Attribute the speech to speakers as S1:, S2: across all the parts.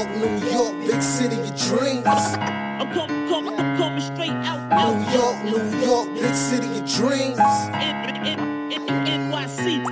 S1: York, New York, big city of dreams.
S2: I'm coming, coming, I'm coming straight out, out,
S1: New York, New York, big city of dreams.
S2: N- N- N- NYC.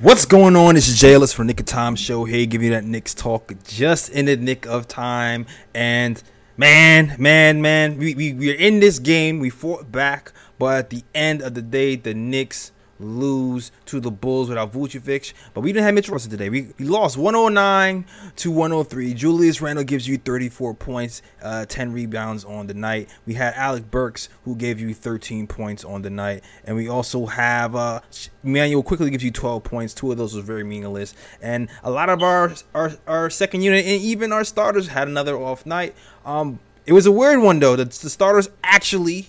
S3: What's going on? This is JLS for Knick of Time Show here, giving you that Knicks talk just in the nick of time. And man, man, man, we, we, we're in this game. We fought back, but at the end of the day, the Knicks lose to the Bulls without Vucevic. But we didn't have Mitch Robinson today. We, we lost 109 to 103. Julius Randle gives you 34 points, uh, 10 rebounds on the night. We had Alec Burks who gave you 13 points on the night, and we also have uh, Immanuel Quickley gives you 12 points. Two of those was very meaningless, and a lot of our our, our second unit and even our starters had another off night. Um, it was a weird one though. The, the starters actually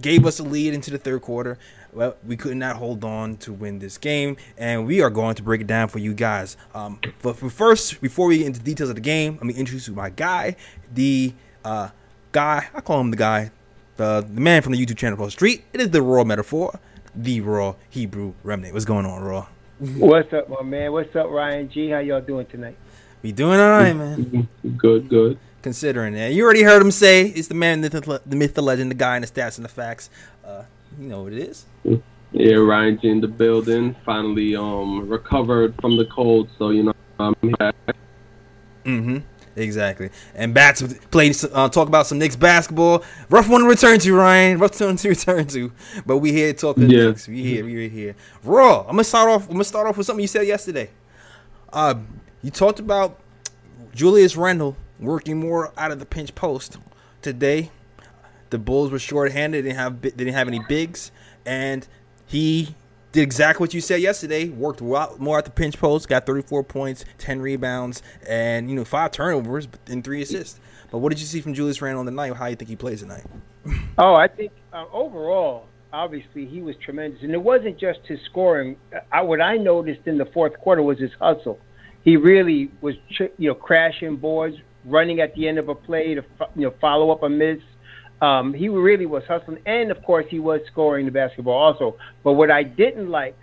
S3: gave us a lead into the third quarter. Well, we could not hold on to win this game, and we are going to break it down for you guys. Um, but for first, before we get into details of the game, let me introduce you my guy, the uh, guy. I call him the guy, the the man from the YouTube channel called Street. It is the Raw Metaphor, the Raw Hebrew Remnant. What's going on, Raw?
S4: What's up, my man? What's up, Ryan G? How y'all doing tonight?
S3: We doing all right, man.
S5: Good, good.
S3: Considering that, you already heard him say it's the man, the, the myth, the legend, the guy, and the stats and the facts. You know what it is.
S5: Yeah, Ryan G in the building. Finally, um, recovered from the cold. So you know, I'm here.
S3: Mm-hmm. Exactly. And Bats played uh, talk about some Knicks basketball. Rough one to return to, Ryan. Rough one to return to. But we here talking
S5: Yeah.
S3: Knicks. We here. We here. Raw. I'm gonna start off. I'm gonna start off with something you said yesterday. Uh, you talked about Julius Randle working more out of the pinch post today. The Bulls were short-handed. Didn't have bi- didn't have any bigs, and he did exactly what you said yesterday. Worked a lot more at the pinch post. Got 34 points, 10 rebounds, and you know five turnovers and three assists. But what did you see from Julius Randle on the night? How you think he plays tonight?
S4: Oh, I think uh, overall, obviously, he was tremendous, and it wasn't just his scoring. I, what I noticed in the fourth quarter was his hustle. He really was, you know, crashing boards, running at the end of a play to, you know, follow up a miss. Um, he really was hustling, and of course, he was scoring the basketball also. But what I didn't like,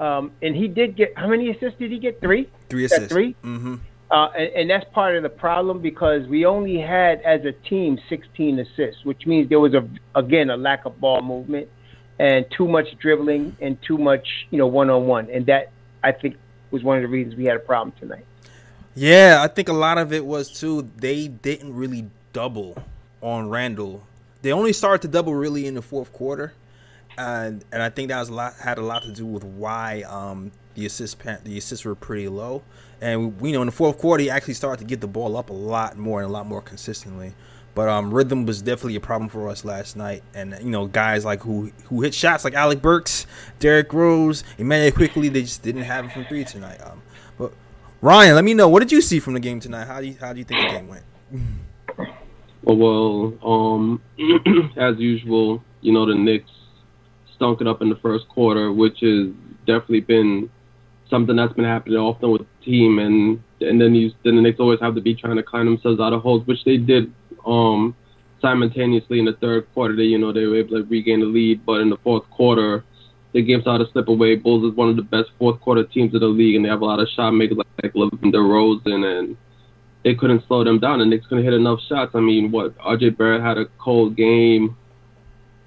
S4: um, and he did get how many assists did he get? Three.
S3: Three assists.
S4: Three.
S3: Mm-hmm.
S4: Uh, and, and that's part of the problem because we only had, as a team, 16 assists, which means there was a again a lack of ball movement and too much dribbling and too much, you know, one on one, and that I think was one of the reasons we had a problem tonight.
S3: Yeah, I think a lot of it was too. They didn't really double on Randle. They only started to double really in the fourth quarter, and and I think that was a lot had a lot to do with why um the assist the assists were pretty low. And we, we know in the fourth quarter he actually started to get the ball up a lot more and a lot more consistently. But um, rhythm was definitely a problem for us last night, and you know guys like who who hit shots like Alec Burks, Derrick Rose, Immanuel Quickley they just didn't have it from three tonight. Um, but Ryan, let me know what did you see from the game tonight? How do you how do you think the game went?
S5: Well, um, as usual, you know the Knicks stunk it up in the first quarter, which has definitely been something that's been happening often with the team, and and then you then the Knicks always have to be trying to climb themselves out of holes, which they did um simultaneously in the third quarter. They you know they were able to regain the lead, but in the fourth quarter. The game started to slip away. Bulls is one of the best fourth quarter teams in the league, and they have a lot of shot makers like, like LaVine DeRozan and they couldn't slow them down. The Knicks couldn't hit enough shots. I mean, what RJ Barrett had a cold game.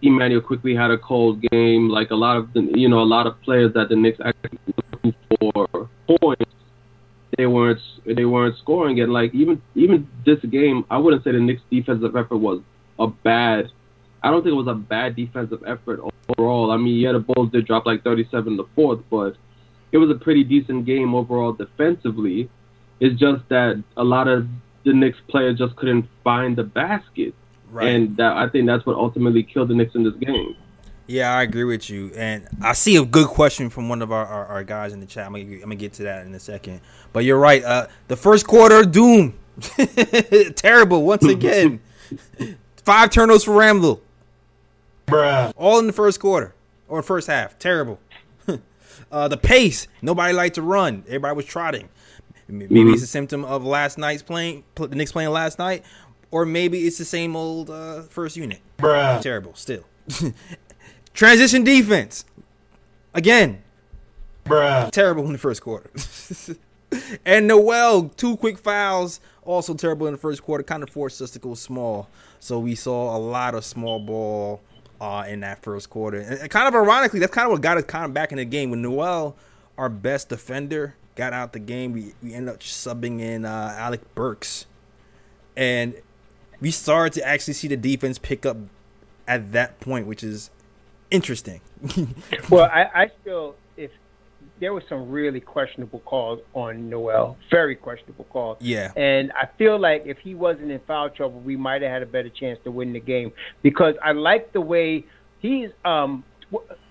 S5: Immanuel Quickley had a cold game. Like a lot of the, you know, a lot of players that the Knicks actually looking for points, they weren't they weren't scoring. And like even even this game, I wouldn't say the Knicks defensive effort was a bad. I don't think it was a bad defensive effort overall. I mean, yeah, the Bulls did drop like 37 in the fourth, but it was a pretty decent game overall defensively. It's just that a lot of the Knicks players just couldn't find the basket, and that, I think that's what ultimately killed the Knicks in this game.
S3: Yeah, I agree with you, and I see a good question from one of our, our, our guys in the chat. I'm gonna, I'm gonna get to that in a second, but you're right. Uh, the first quarter, doom, terrible once again. Five turnovers for Randle,
S6: Bruh.
S3: all in the first quarter or first half. Terrible. uh, the pace, nobody liked to run. Everybody was trotting. M- Maybe it's a symptom of last night's playing, the Knicks playing last night, or maybe it's the same old uh, first unit.
S6: Bruh.
S3: Terrible still. Transition defense. Again,
S6: Bruh.
S3: terrible in the first quarter. and Noel, two quick fouls, also terrible in the first quarter, kind of forced us to go small. So we saw a lot of small ball uh, in that first quarter. And, and kind of ironically, that's kind of what got us kind of back in the game. When Noel, our best defender, got out the game, we, we ended up subbing in uh, Alec Burks. And we started to actually see the defense pick up at that point, which is interesting.
S4: Well, I, I still, if there was some really questionable calls on Noel, very questionable calls.
S3: Yeah.
S4: And I feel like if he wasn't in foul trouble, we might have had a better chance to win the game because I like the way he's. Um,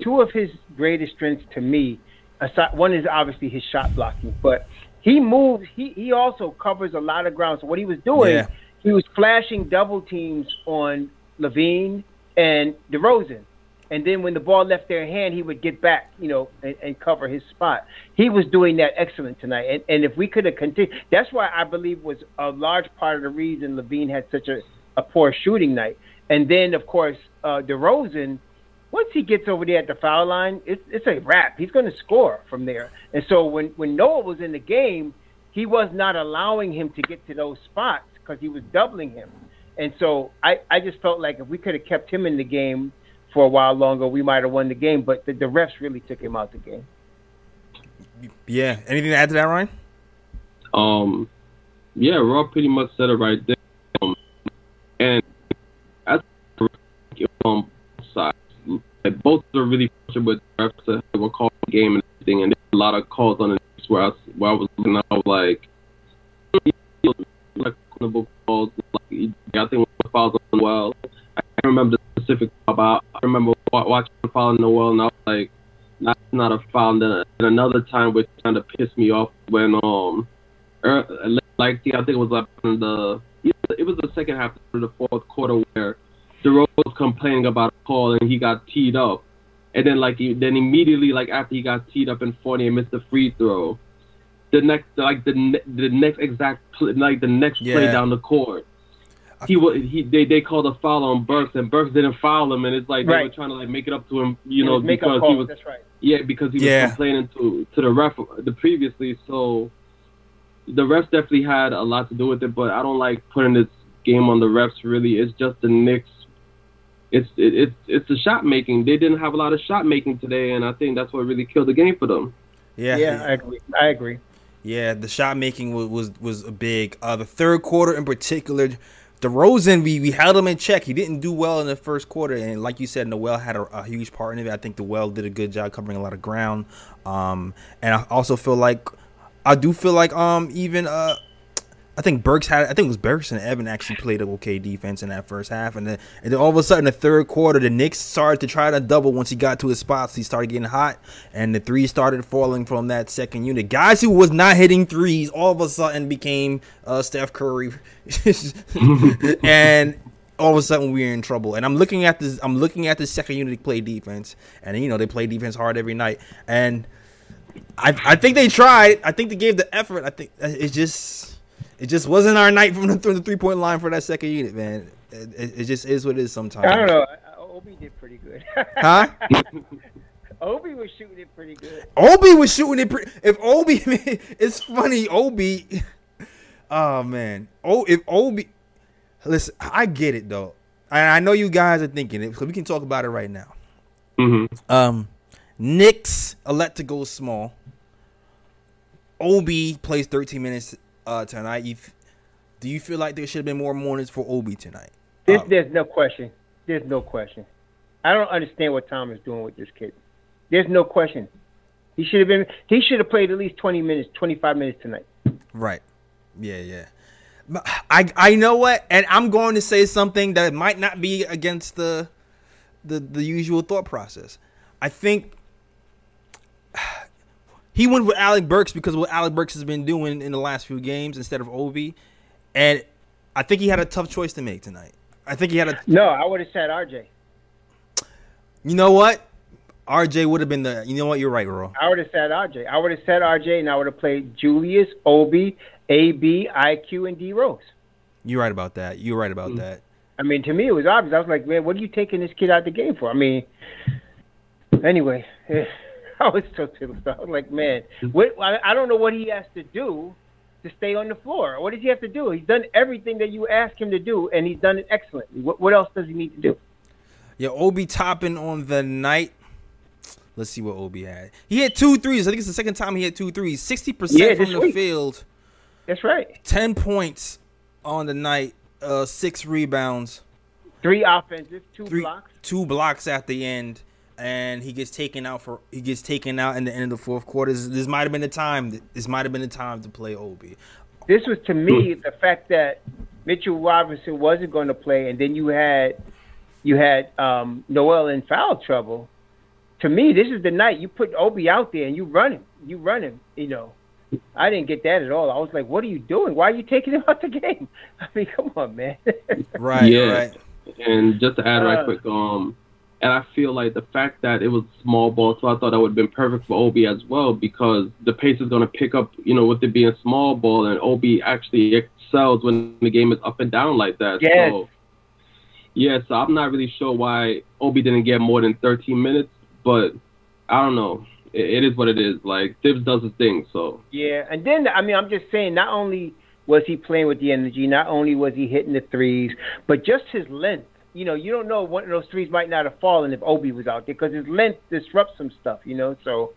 S4: two of his greatest strengths to me, aside, one is obviously his shot blocking, but he moves. He he also covers a lot of ground. So what he was doing,
S3: Yeah.
S4: he was flashing double teams on LaVine and DeRozan. And then when the ball left their hand, he would get back, you know, and, and cover his spot. He was doing that excellent tonight. And, and if we could have continued, that's why I believe was a large part of the reason LaVine had such a, a poor shooting night. And then, of course, uh, DeRozan, once he gets over there at the foul line, it's, it's a wrap. He's going to score from there. And so when, when Noel was in the game, he was not allowing him to get to those spots because he was doubling him. And so I, I just felt like if we could have kept him in the game for a while longer, we might have won the game. But the, the refs really took him out the game.
S3: Yeah. Anything to add to that, Ryan?
S5: Um, yeah, Rob pretty much said it right there. Um, and as on both sides, like, both are really frustrated with the refs that were calling the game and everything, and a lot of calls on it where I, was- where I was looking out like, like questionable calls. Like, I think fouls on Noel. I can't remember the specific foul, but I remember wa- watching the foul on Noel, and I was like, that's not a foul. And then and another time, which kind of pissed me off when um er, like I think it was like in the it was the second half of the fourth quarter where DeRozan was complaining about a call and he got teed up, and then like he, then immediately like after he got teed up in forty and missed the free throw, the next like the ne- the next exact pl- like the next play down the court. He was he they they called a foul on Burks and Burks didn't foul him and it's like they were trying to like make it up to him you
S4: It
S5: know
S4: make-up
S5: because he was
S4: That's right.
S5: yeah, because he was
S3: Yeah.
S5: complaining to to the ref the previously. So the refs definitely had a lot to do with it, but I don't like putting this game on the refs. Really, it's just the Knicks. It's it, it's it's the shot making. They didn't have a lot of shot making today, and I think that's what really killed the game for them.
S3: Yeah.
S4: Yeah, I agree. I agree.
S3: Yeah, the shot making was was, was a big. Uh, the third quarter in particular, DeRozan, we, we held him in check. He didn't do well in the first quarter, and like you said, Noel had a, a huge part in it. I think Noel did a good job covering a lot of ground. Um, and I also feel like I do feel like um even uh. I think Burks had. I think it was Burks and Evan actually played an okay defense in that first half, and then and then all of a sudden the third quarter, the Knicks started to try to double once he got to his spots. He started getting hot, and the three started falling from that second unit. Guys who was not hitting threes all of a sudden became uh, Steph Curry, and all of a sudden we're in trouble. And I'm looking at this. I'm looking at the second unit play defense, and you know they play defense hard every night, and I I think they tried. I think they gave the effort. I think uh, it just it just wasn't our night from the, from the three point line for that second unit, man. It, it, it just is what it is sometimes.
S4: I don't know. I- Obi did pretty good.
S3: Huh?
S4: Obi was shooting it pretty good.
S3: Obi was shooting it. Pre- if Obi, it's funny. Obi, oh man. Oh, if Obi, listen, I get it though, and I know you guys are thinking it, so we can talk about it right now.
S5: hmm
S3: Um, Knicks elect to go small. Obi plays 13 minutes uh tonight. You f- do you feel like there should have been more mornings for Obi tonight?
S4: There's,
S3: Um,
S4: there's no question. There's no question. I don't understand what Tom is doing with this kid. There's no question. He should have been. He should have played at least 20 minutes, 25 minutes tonight.
S3: Right. Yeah, yeah. But I I know what, and I'm going to say something that might not be against the the the usual thought process. I think he went with Alec Burks because of what Alec Burks has been doing in the last few games instead of Obi, and I think he had a tough choice to make tonight. I think he had a.
S4: No, I would have said RJ.
S3: You know what? RJ would have been the. You know what? You're right, Ro.
S4: I would have said RJ. I would have said RJ, and I would have played Julius, Obi, AB, IQ, and D Rose.
S3: You're right about that. You're right about that.
S4: I mean, to me, it was obvious. I was like, man, what are you taking this kid out of the game for? I mean, anyway, eh, I was so pissed off. I was like, man, what, I, I don't know what he has to do to stay on the floor. What does he have to do? He's done everything that you ask him to do, and he's done it excellently. What, what else does he need to do?
S3: Yeah, Obi Toppin on the night. Let's see what Obi had. He had two threes. I think it's the second time he had two threes. Sixty
S4: Yeah,
S3: percent from the
S4: week.
S3: field.
S4: That's right.
S3: Ten points on the night. Uh, six rebounds.
S4: Three offensive, two
S3: Three
S4: blocks.
S3: two blocks at the end, and he gets taken out for he gets taken out in the end of the fourth quarter. This, this might have been the time. This might have been the time to play Obi.
S4: This was to me the fact that Mitchell Robinson wasn't going to play, and then you had you had um, Noel in foul trouble. To me, this is the night you put Obi out there and you run him. You run him. You know, I didn't get that at all. I was like, "What are you doing? Why are you taking him out the game?" I mean, come on, man.
S3: Right.
S5: Yeah.
S3: Right.
S5: And just to add right
S4: Uh.
S5: quick, um, and I feel like the fact that it was small ball, so I thought that would have been perfect for Obi as well because the pace is going to pick up, you know, with it being small ball, and Obi actually excels when the game is up and down like that.
S4: Yes.
S5: So, yeah, so I'm not really sure why Obi didn't get more than 13 minutes, but I don't know. It, it is what it is. Like Thibs does his thing, so
S4: Yeah, and then I mean, I'm just saying, not only was he playing with the energy, not only was he hitting the threes, but just his length. You know, you don't know one of those trees might not have fallen if Obi was out there because his length disrupts some stuff. You know, so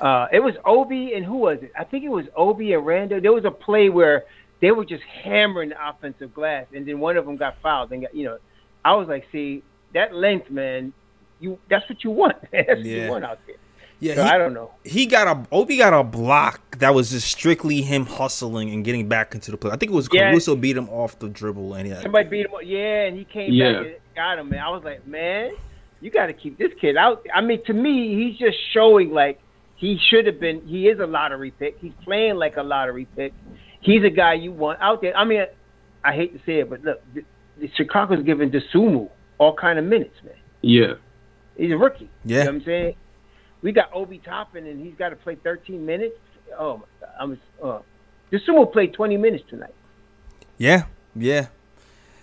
S4: uh, it was Obi and who was it? I think it was Obi and Randle. There was a play where they were just hammering the offensive glass, and then one of them got fouled. And got, you know, I was like, see, that length, man, you that's what you want. that's what you want out there.
S3: Yeah. He-
S4: I don't know.
S3: he got a Obi got a block that was just strictly him hustling and getting back into the play. I think it was
S4: Yeah.
S3: Caruso beat him off the dribble and he had,
S4: Somebody beat him. Yeah, and he came
S5: Yeah.
S4: back and got him. And I was like, man, you got to keep this kid out. I mean, to me, he's just showing like he should have been. He is a lottery pick. He's playing like a lottery pick. He's a guy you want out there. I mean, I hate to say it, but look, the, the Chicago's giving Dosunmu all kind of minutes, man.
S5: yeah.
S4: He's a rookie.
S3: Yeah.
S4: You know what I'm saying? We got Obi Toppin, and he's got to play 13 minutes. Oh. I'm uh, Dosunmu played 20 minutes tonight.
S3: yeah, yeah,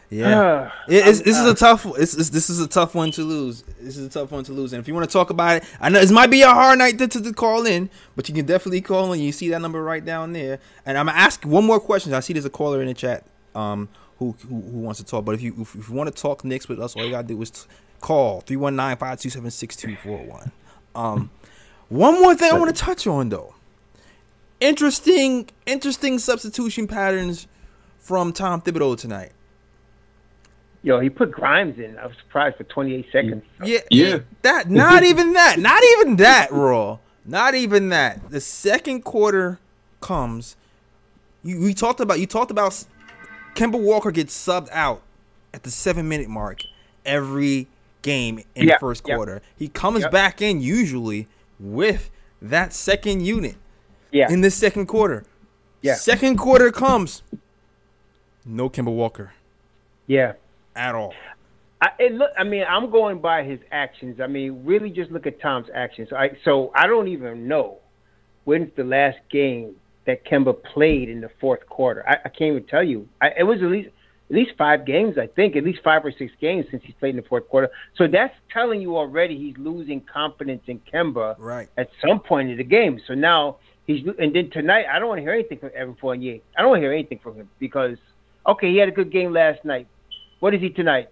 S3: yeah.
S4: Uh,
S3: It- it's, this is
S4: uh,
S3: a tough. It's, it's, this is a tough one to lose. This is a tough one to lose. And if you want to talk about it, I know this might be a hard night to, to, to call in, but you can definitely call in. You see that number right down there. And I'm gonna ask one more question. I see there's a caller in the chat um, who, who who wants to talk. But if you if, you want to talk Knicks with us, all you gotta do is t- call 319-527-6241. Um, one more thing I want to touch on though. Interesting, interesting substitution patterns from Tom Thibodeau tonight.
S4: Yo, he put Grimes in. I was surprised for 28 seconds.
S3: Yeah,
S5: Yeah.
S3: That not even that, not even that, Raw. Not even that. The second quarter comes. You we talked about you talked about s- Kemba Walker gets subbed out at the seven minute mark every game in
S4: Yeah,
S3: the first
S4: yeah.
S3: quarter. He comes
S4: Yep.
S3: back in usually with that second unit
S4: Yeah,
S3: in the second quarter.
S4: Yeah.
S3: Second quarter comes. No Kemba Walker
S4: yeah.
S3: at all.
S4: I, it look, I mean, I'm going by his actions. I mean, really, just look at Tom's actions. I, so I don't even know when's the last game that Kemba played in the fourth quarter. I, I can't even tell you. I, it was at least at least five games, I think, at least five or six games since he's played in the fourth quarter. So that's telling you already he's losing confidence in Kemba
S3: Right.
S4: at some point in the game. So now he's and then tonight I don't want to hear anything from Evan Fournier. I don't want to hear anything from him because okay, he had a good game last night. What is he tonight?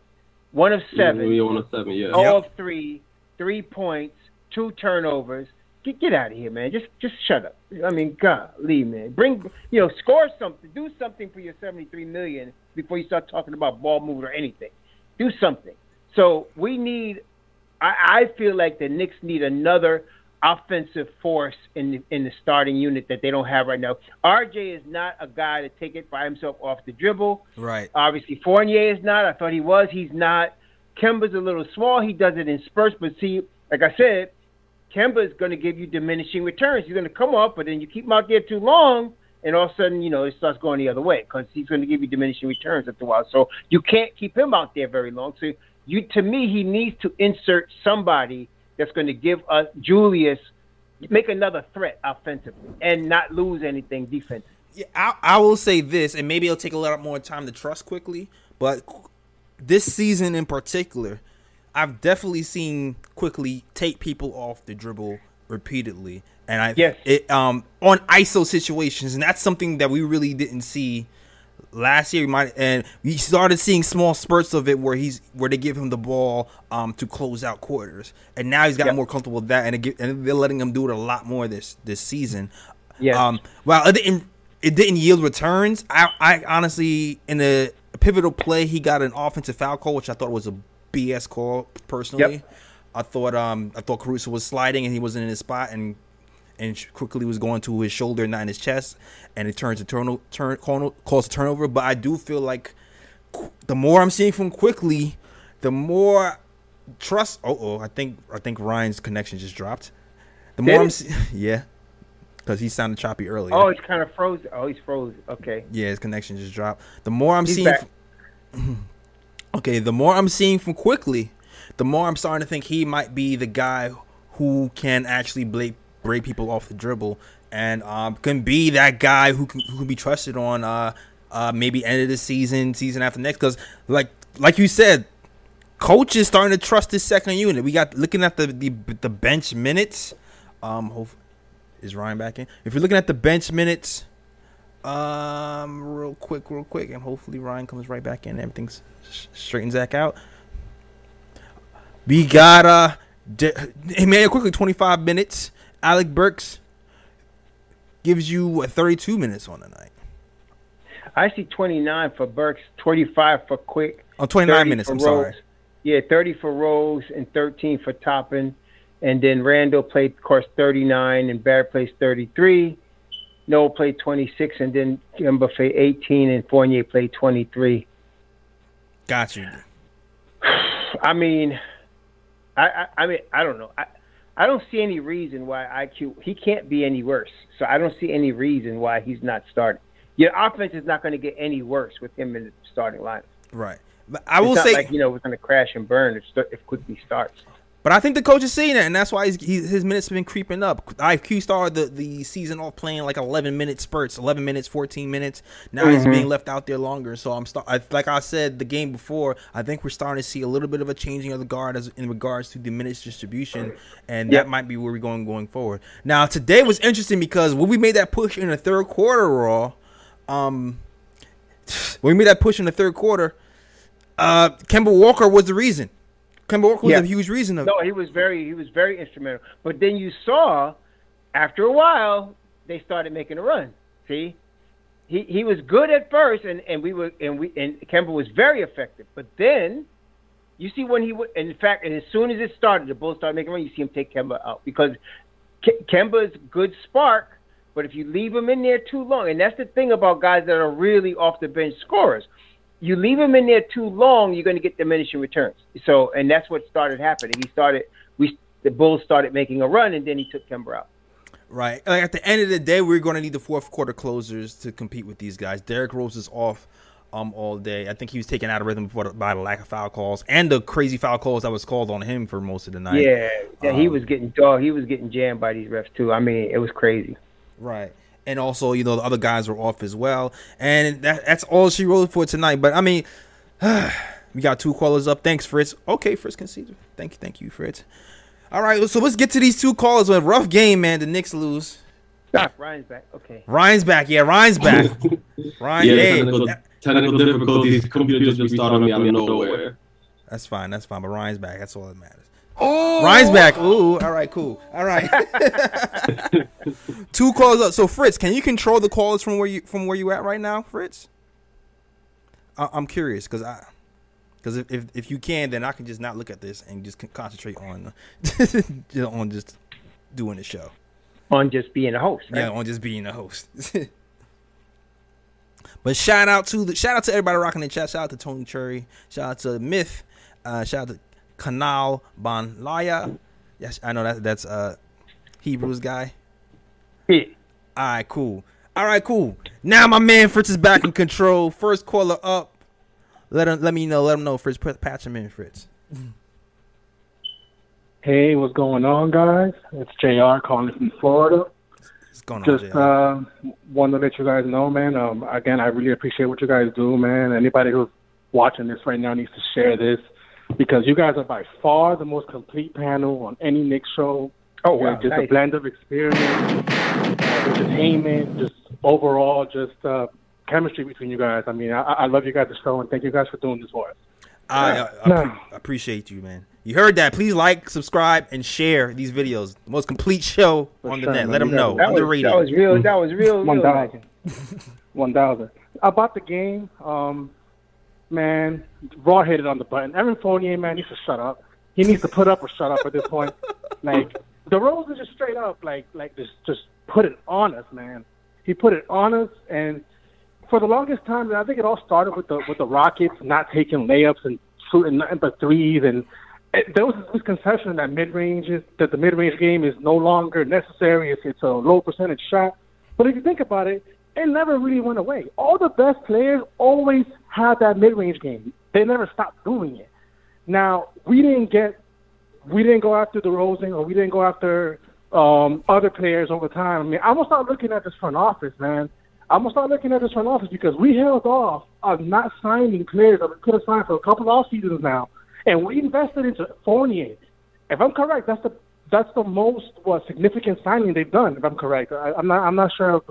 S4: One of seven,
S5: We on a seven, yeah.
S4: oh
S3: Yep.
S4: of three, three points, two turnovers. Get get out of here, man. Just just shut up. I mean, golly, man. Bring you know, score something. Do something for your seventy three million before you start talking about ball moves or anything. Do something. So we need I, I feel like the Knicks need another offensive force in the, in the starting unit that they don't have right now. RJ is not a guy to take it by himself off the dribble.
S3: Right.
S4: Obviously, Fournier is not. I thought he was. He's not. Kemba's a little small. He does it in spurts. But see, like I said, Kemba is going to give you diminishing returns. He's going to come up, but then you keep him out there too long, and all of a sudden, you know, it starts going the other way because he's going to give you diminishing returns after a while. So you can't keep him out there very long. So you, to me, he needs to insert somebody that's going to give us Julius make another threat offensively and not lose anything defensively.
S3: Yeah, I, I will say this, and maybe it'll take a lot more time to trust Quickley, but this season in particular, I've definitely seen Quickley take people off the dribble repeatedly, and I
S4: Yes.
S3: it um on ISO situations, and that's something that we really didn't see last year. We might and we started seeing small spurts of it where he's where they give him the ball um to close out quarters, and now he's got
S4: Yep.
S3: more comfortable with that, and, it, and they're letting him do it a lot more this this season.
S4: Yeah.
S3: Um, well, it didn't it didn't yield returns. I I honestly in the pivotal play he got an offensive foul call, which I thought was a BS call personally.
S4: Yep.
S3: I thought um I thought Caruso was sliding and he wasn't in his spot and and Quickley was going to his shoulder, not in his chest, and it turns a turn turn call- calls a turnover. But I do feel like the more I'm seeing from Quickley, the more trust. Oh, oh, I think I think Ryan's connection just dropped. The
S4: Did
S3: more I'm see- yeah, because he sounded choppy earlier.
S4: oh, it's kind of frozen. Oh, he's frozen. Okay.
S3: Yeah, his connection just dropped. The more I'm
S4: He's
S3: seeing. okay, the more I'm seeing from Quickley, the more I'm starting to think he might be the guy who can actually break break people off the dribble and um, can be that guy who can who can be trusted on uh, uh, maybe end of the season, season after next. Because like like you said, coach is starting to trust his second unit. We got looking at the the, the bench minutes. Um, hope, is Ryan back in? If you're looking at the bench minutes, um, real quick, real quick, and hopefully Ryan comes right back in. And everything straightens back out. We got uh, D- Immanuel Quickley, 25 minutes. Alec Burks gives you uh, 32 minutes on the night.
S4: I see 29 for Burks, 25 for Quick.
S3: Oh, 29 minutes. I'm sorry.
S4: Yeah, 30 for Rose and 13 for Toppin. And then Randle played, of course, 39, and Barrett plays 33. Noel played 26, and then played 18, and Fournier played 23.
S3: Got you.
S4: I mean, I, I, I mean, I don't know. I, I don't see any reason why IQ he can't be any worse. So I don't see any reason why he's not starting. Your offense is not going to get any worse with him in the starting lineup.
S3: Right. But I
S4: It's
S3: will
S4: not
S3: say,
S4: like you know we're going to crash and burn if, if Quickley starts.
S3: But I think the coach is seeing it, and that's why he's, he, his minutes have been creeping up. IQ started the, the season off playing like 11 minute spurts, 11 minutes, 14 minutes. Now he's being left out there longer. So I'm start, I, like I said the game before. I think we're starting to see a little bit of a changing of the guard as in regards to the minutes distribution, and
S4: Yep.
S3: that might be where we're going going forward. Now today was interesting because when we made that push in the third quarter, Raw, um, when we made that push in the third quarter, uh, Kemba Walker was the reason. Kemba Walker was
S4: Yeah.
S3: a huge reason of
S4: No, he was very he was very instrumental. But then you saw after a while they started making a run. See, he he was good at first, and and we were and we and Kemba was very effective. But then you see when he w- in fact, and as soon as it started, the Bulls started making a run. You see him take Kemba out because Ke- Kemba's good spark. But if you leave him in there too long, and that's the thing about guys that are really off the bench scorers, you leave them in there too long, you're going to get diminishing returns. So, and that's what started happening. He started, we the Bulls started making a run, and then he took Kemba out.
S3: Right. Like at the end of the day, we're going to need the fourth quarter closers to compete with these guys. Derrick Rose is off um all day. I think he was taken out of rhythm before the, by the lack of foul calls and the crazy foul calls that was called on him for most of the night.
S4: Yeah, yeah, he
S3: Um,
S4: was getting dog. He was getting jammed by these refs too. I mean, it was crazy.
S3: Right. And also, you know, the other guys were off as well. And that, that's all she wrote for tonight. But I mean, we got two callers up. Thanks, Fritz. Okay, Fritz conceded. Thank you, thank you, Fritz. All right, so let's get to these two callers. A rough game, man. The Knicks lose.
S4: Stop. Ryan's back. Okay.
S3: Ryan's back. Yeah, Ryan's back. Ryan,
S5: Yeah,
S3: hey,
S5: technical, technical difficulties. Computer just restarted me out of nowhere.
S3: That's fine. That's fine. But Ryan's back. That's all that matters. Ryan's back. Ooh. All right. Cool. All right. Two calls up. So Fritz, can you control the calls from where you from where you at right now, Fritz? I, I'm curious because I because if, if if you can, then I can just not look at this and just concentrate on on just doing the show.
S4: On just being a host. Right?
S3: Yeah, on just being a host. but shout out to the shout out to everybody rocking the chat. Shout out to Tony Cherry. Shout out to Myth. Uh, shout out to Kanal Banlaya. Yes, I know that that's uh Hebrews guy.
S4: Yeah.
S3: All right, cool. All right, cool. Now my man Fritz is back in control. First caller up. Let him let me know. Let him know. Fritz, patch him in, Fritz.
S7: Hey, what's going on, guys? It's JR calling from Florida.
S3: What's going on,
S7: Just uh, wanted to let you guys know, man. Um, again, I really appreciate what you guys do, man. Anybody who's watching this right now needs to share this because you guys are by far the most complete panel on any Knicks show
S4: Oh
S7: Yeah,
S4: wow,
S7: just a blend of experience, uh, entertainment, just overall, just uh, chemistry between you guys. I mean, I, I love you guys' the show, and thank you guys for doing this for us.
S3: I, I, I
S7: No.
S3: appre- appreciate you, man. You heard that? Please like, subscribe, and share these videos. The most complete show
S7: For
S3: on the net.
S7: man.
S3: Let them know.
S7: guys-
S4: That was,
S3: Underrated.
S4: that was real. That was real.
S7: One
S4: real nice.
S7: thousand. One thousand. About the game, um, man, Raw hit it on the button. Evan Fournier, man, needs to shut up. He needs to put up or shut up at this point. Like the Rose is just straight up, like, like just, just put it on us, man. He put it on us, and for the longest time, I think it all started with the with the Rockets not taking layups and shooting nothing but threes, and it, there was this misconception that mid range is that the mid range game is no longer necessary if it's a low percentage shot. But if you think about it, it never really went away. All the best players always had that mid range game. They never stopped doing it. Now we didn't get we didn't go after DeRozan or we didn't go after um, other players over time. I mean, I'm gonna start looking at this front office, man. I'm gonna start looking at this front office because we held off on not signing players that we could have signed for a couple of off seasons now, and we invested into Fournier. If I'm correct, that's the that's the most what significant signing they've done. If I'm correct, I, I'm not I'm not sure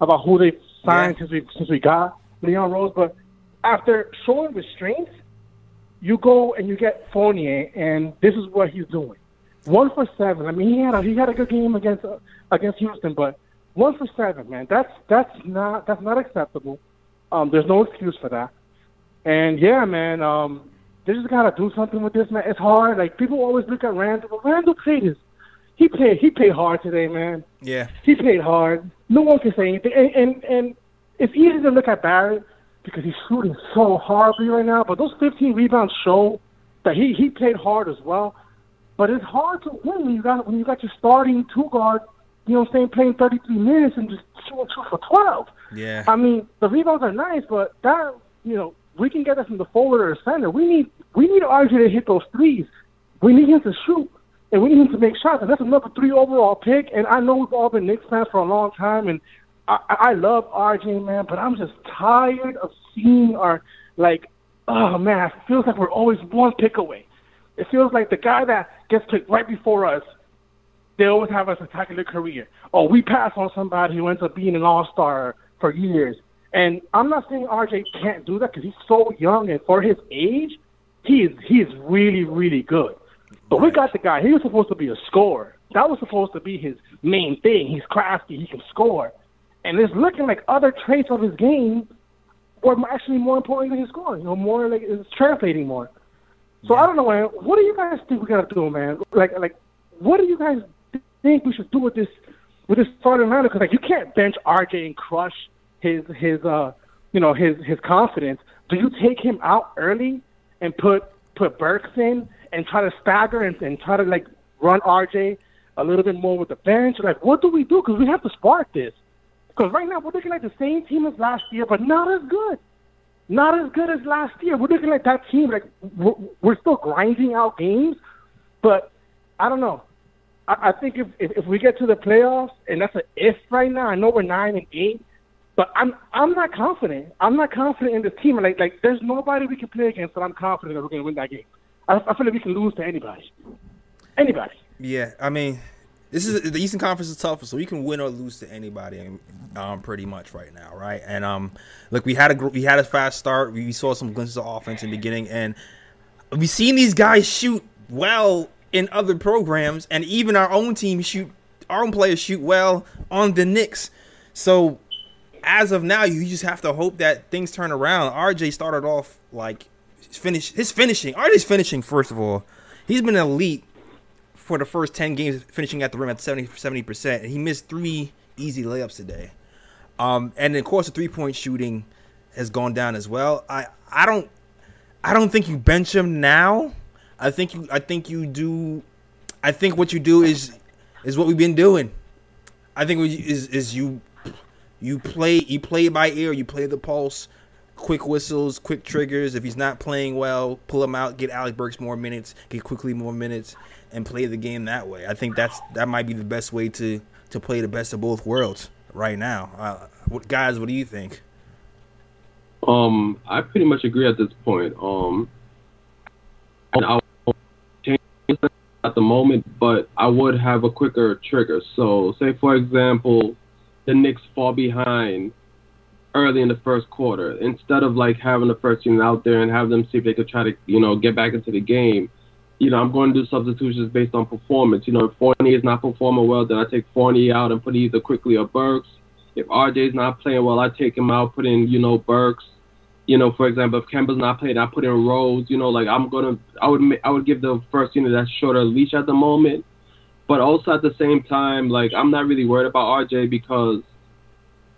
S7: about who they've signed since we since we got Leon Rose, but after showing restraint, you go and you get Fournier, and this is what he's doing. One for seven. I mean, he had a, he had a good game against uh, against Houston, but one for seven, man. That's that's not that's not acceptable. Um, there's no excuse for that. And yeah, man, um, they just gotta do something with this, man. It's hard. Like people always look at Randle, but Randle played his he played he played hard today, man.
S3: yeah.
S7: He played hard. No one can say anything. And, and and it's easy to look at Barrett because he's shooting so horribly right now. But those 15 rebounds show that he he played hard as well. But it's hard to win when you got when you got your starting two guard, you know what I'm saying, playing 33 minutes and just shooting two for 12.
S3: Yeah.
S7: I mean, the rebounds are nice, but that you know we can get that from the forward or the center. We need we need RJ to hit those threes. We need him to shoot, and we need to make shots. And that's another three overall pick. And I know we've all been Knicks fans for a long time, and I, I love RJ, man. But I'm just tired of seeing our like, oh man, it feels like we're always one pick away. It feels like the guy that gets picked right before us they always have a spectacular career. Or we pass on somebody who ends up being an all star for years. And I'm not saying RJ can't do that because he's so young and for his age, he is he is really really good. But we got the guy. He was supposed to be a scorer. That was supposed to be his main thing. He's crafty. He can score. And it's looking like other traits of his game were actually more important than his scoring. You know, more like it's translating more. So I don't know, man. What do you guys think we gotta do, man? Like, like, what do you guys think we should do with this, with this starting lineup? Because like, you can't bench RJ and crush his his uh, you know, his his confidence. Do you take him out early and put put Burks in and try to stagger and, and try to like run RJ a little bit more with the bench? Like, what do we do? Because we have to spark this. Because right now we're looking like the same team as last year, but not as good not as good as last year. We're looking at that team like we're, we're still grinding out games, but I don't know. I, I think if, if if we get to the playoffs, and that's an if right now. I know we're nine and eight, but I'm I'm not confident. I'm not confident in this team. Like like there's nobody we can play against that I'm confident that we're to win that game. I, I feel like we can lose to anybody. Anybody.
S3: Yeah, I mean, this is the Eastern Conference is tougher, so we can win or lose to anybody, um, pretty much right now, right? And um, look, we had a we had a fast start. We saw some glimpses of offense in the beginning, and we've seen these guys shoot well in other programs, and even our own team shoot, our own players shoot well on the Knicks. So as of now, you just have to hope that things turn around. RJ started off like finish his finishing. RJ's finishing first of all. He's been elite for the first 10 games finishing at the rim at 70 percent, and he missed three easy layups today. Um, and of course, the three point shooting has gone down as well. I I don't I don't think you bench him now. I think you I think you do. I think what you do is is what we've been doing. I think is is you you play you play by ear. You play the pulse. Quick whistles, quick triggers. If he's not playing well, pull him out. Get Alec Burks more minutes. Get Quickley more minutes, and play the game that way. I think that's that might be the best way to to play the best of both worlds right now. Uh, what, guys, what do you think?
S5: Um, I pretty much agree at this point. Um, I'll change at the moment, but I would have a quicker trigger. So, say for example, the Knicks fall behind early in the first quarter. Instead of like having the first unit out there and have them see if they could try to, you know, get back into the game, you know, I'm going to do substitutions based on performance. You know, if Fournier is not performing well, then I take Fournier out and put either Quickley or Burks. If RJ is not playing well, I take him out, put in, you know, Burks. You know, for example, if Kemba's not playing, I put in Rose. You know, like I'm gonna, I would, I would give the first unit that shorter leash at the moment, but also at the same time, like I'm not really worried about RJ because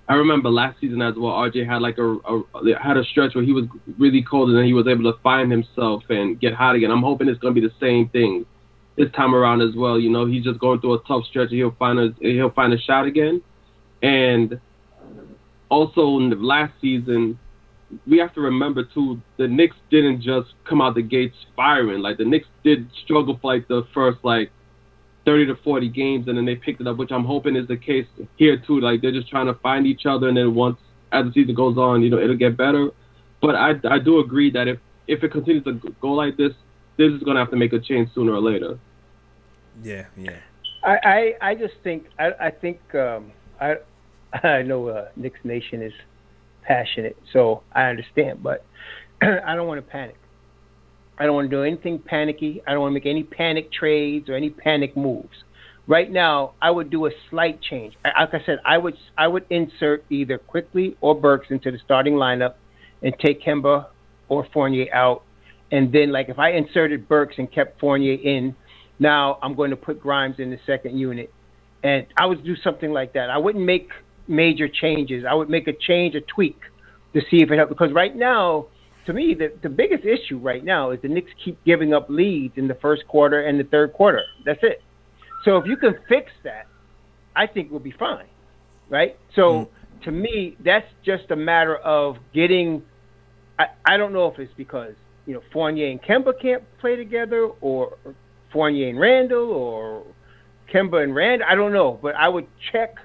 S5: I remember last season as well. RJ had like a, a had a stretch where he was really cold and then he was able to find himself and get hot again. I'm hoping it's gonna be the same thing this time around as well. You know, he's just going through a tough stretch. And he'll find a he'll find a shot again, and also in the last season, we have to remember too. The Knicks didn't just come out the gates firing. Like the Knicks did struggle for like the first like 30 to 40 games, and then they picked it up, which I'm hoping is the case here too. Like they're just trying to find each other, and then once as the season goes on, you know, it'll get better. But I I do agree that if if it continues to go like this, this is gonna have to make a change sooner or later.
S3: Yeah, yeah.
S4: I, I, I just think I, I think um, I I know uh, Knicks Nation is passionate, so I understand, but I don't want to panic. I don't want to do anything panicky. I don't want to make any panic trades or any panic moves. Right now, I would do a slight change. Like I said, I would I would insert either Quickley or Burks into the starting lineup, and take Kemba or Fournier out. And then, like if I inserted Burks and kept Fournier in, now I'm going to put Grimes in the second unit, and I would do something like that. I wouldn't make major changes. I would make a change, a tweak, to see if it helps. Because right now, to me, the the biggest issue right now is the Knicks keep giving up leads in the first quarter and the third quarter. That's it. So if you can fix that, I think we'll be fine, right? So mm-hmm. to me, that's just a matter of getting. I, I don't know if it's because you know Fournier and Kemba can't play together, or Fournier and Randle, or Kemba and Rand. I don't know, but I would check.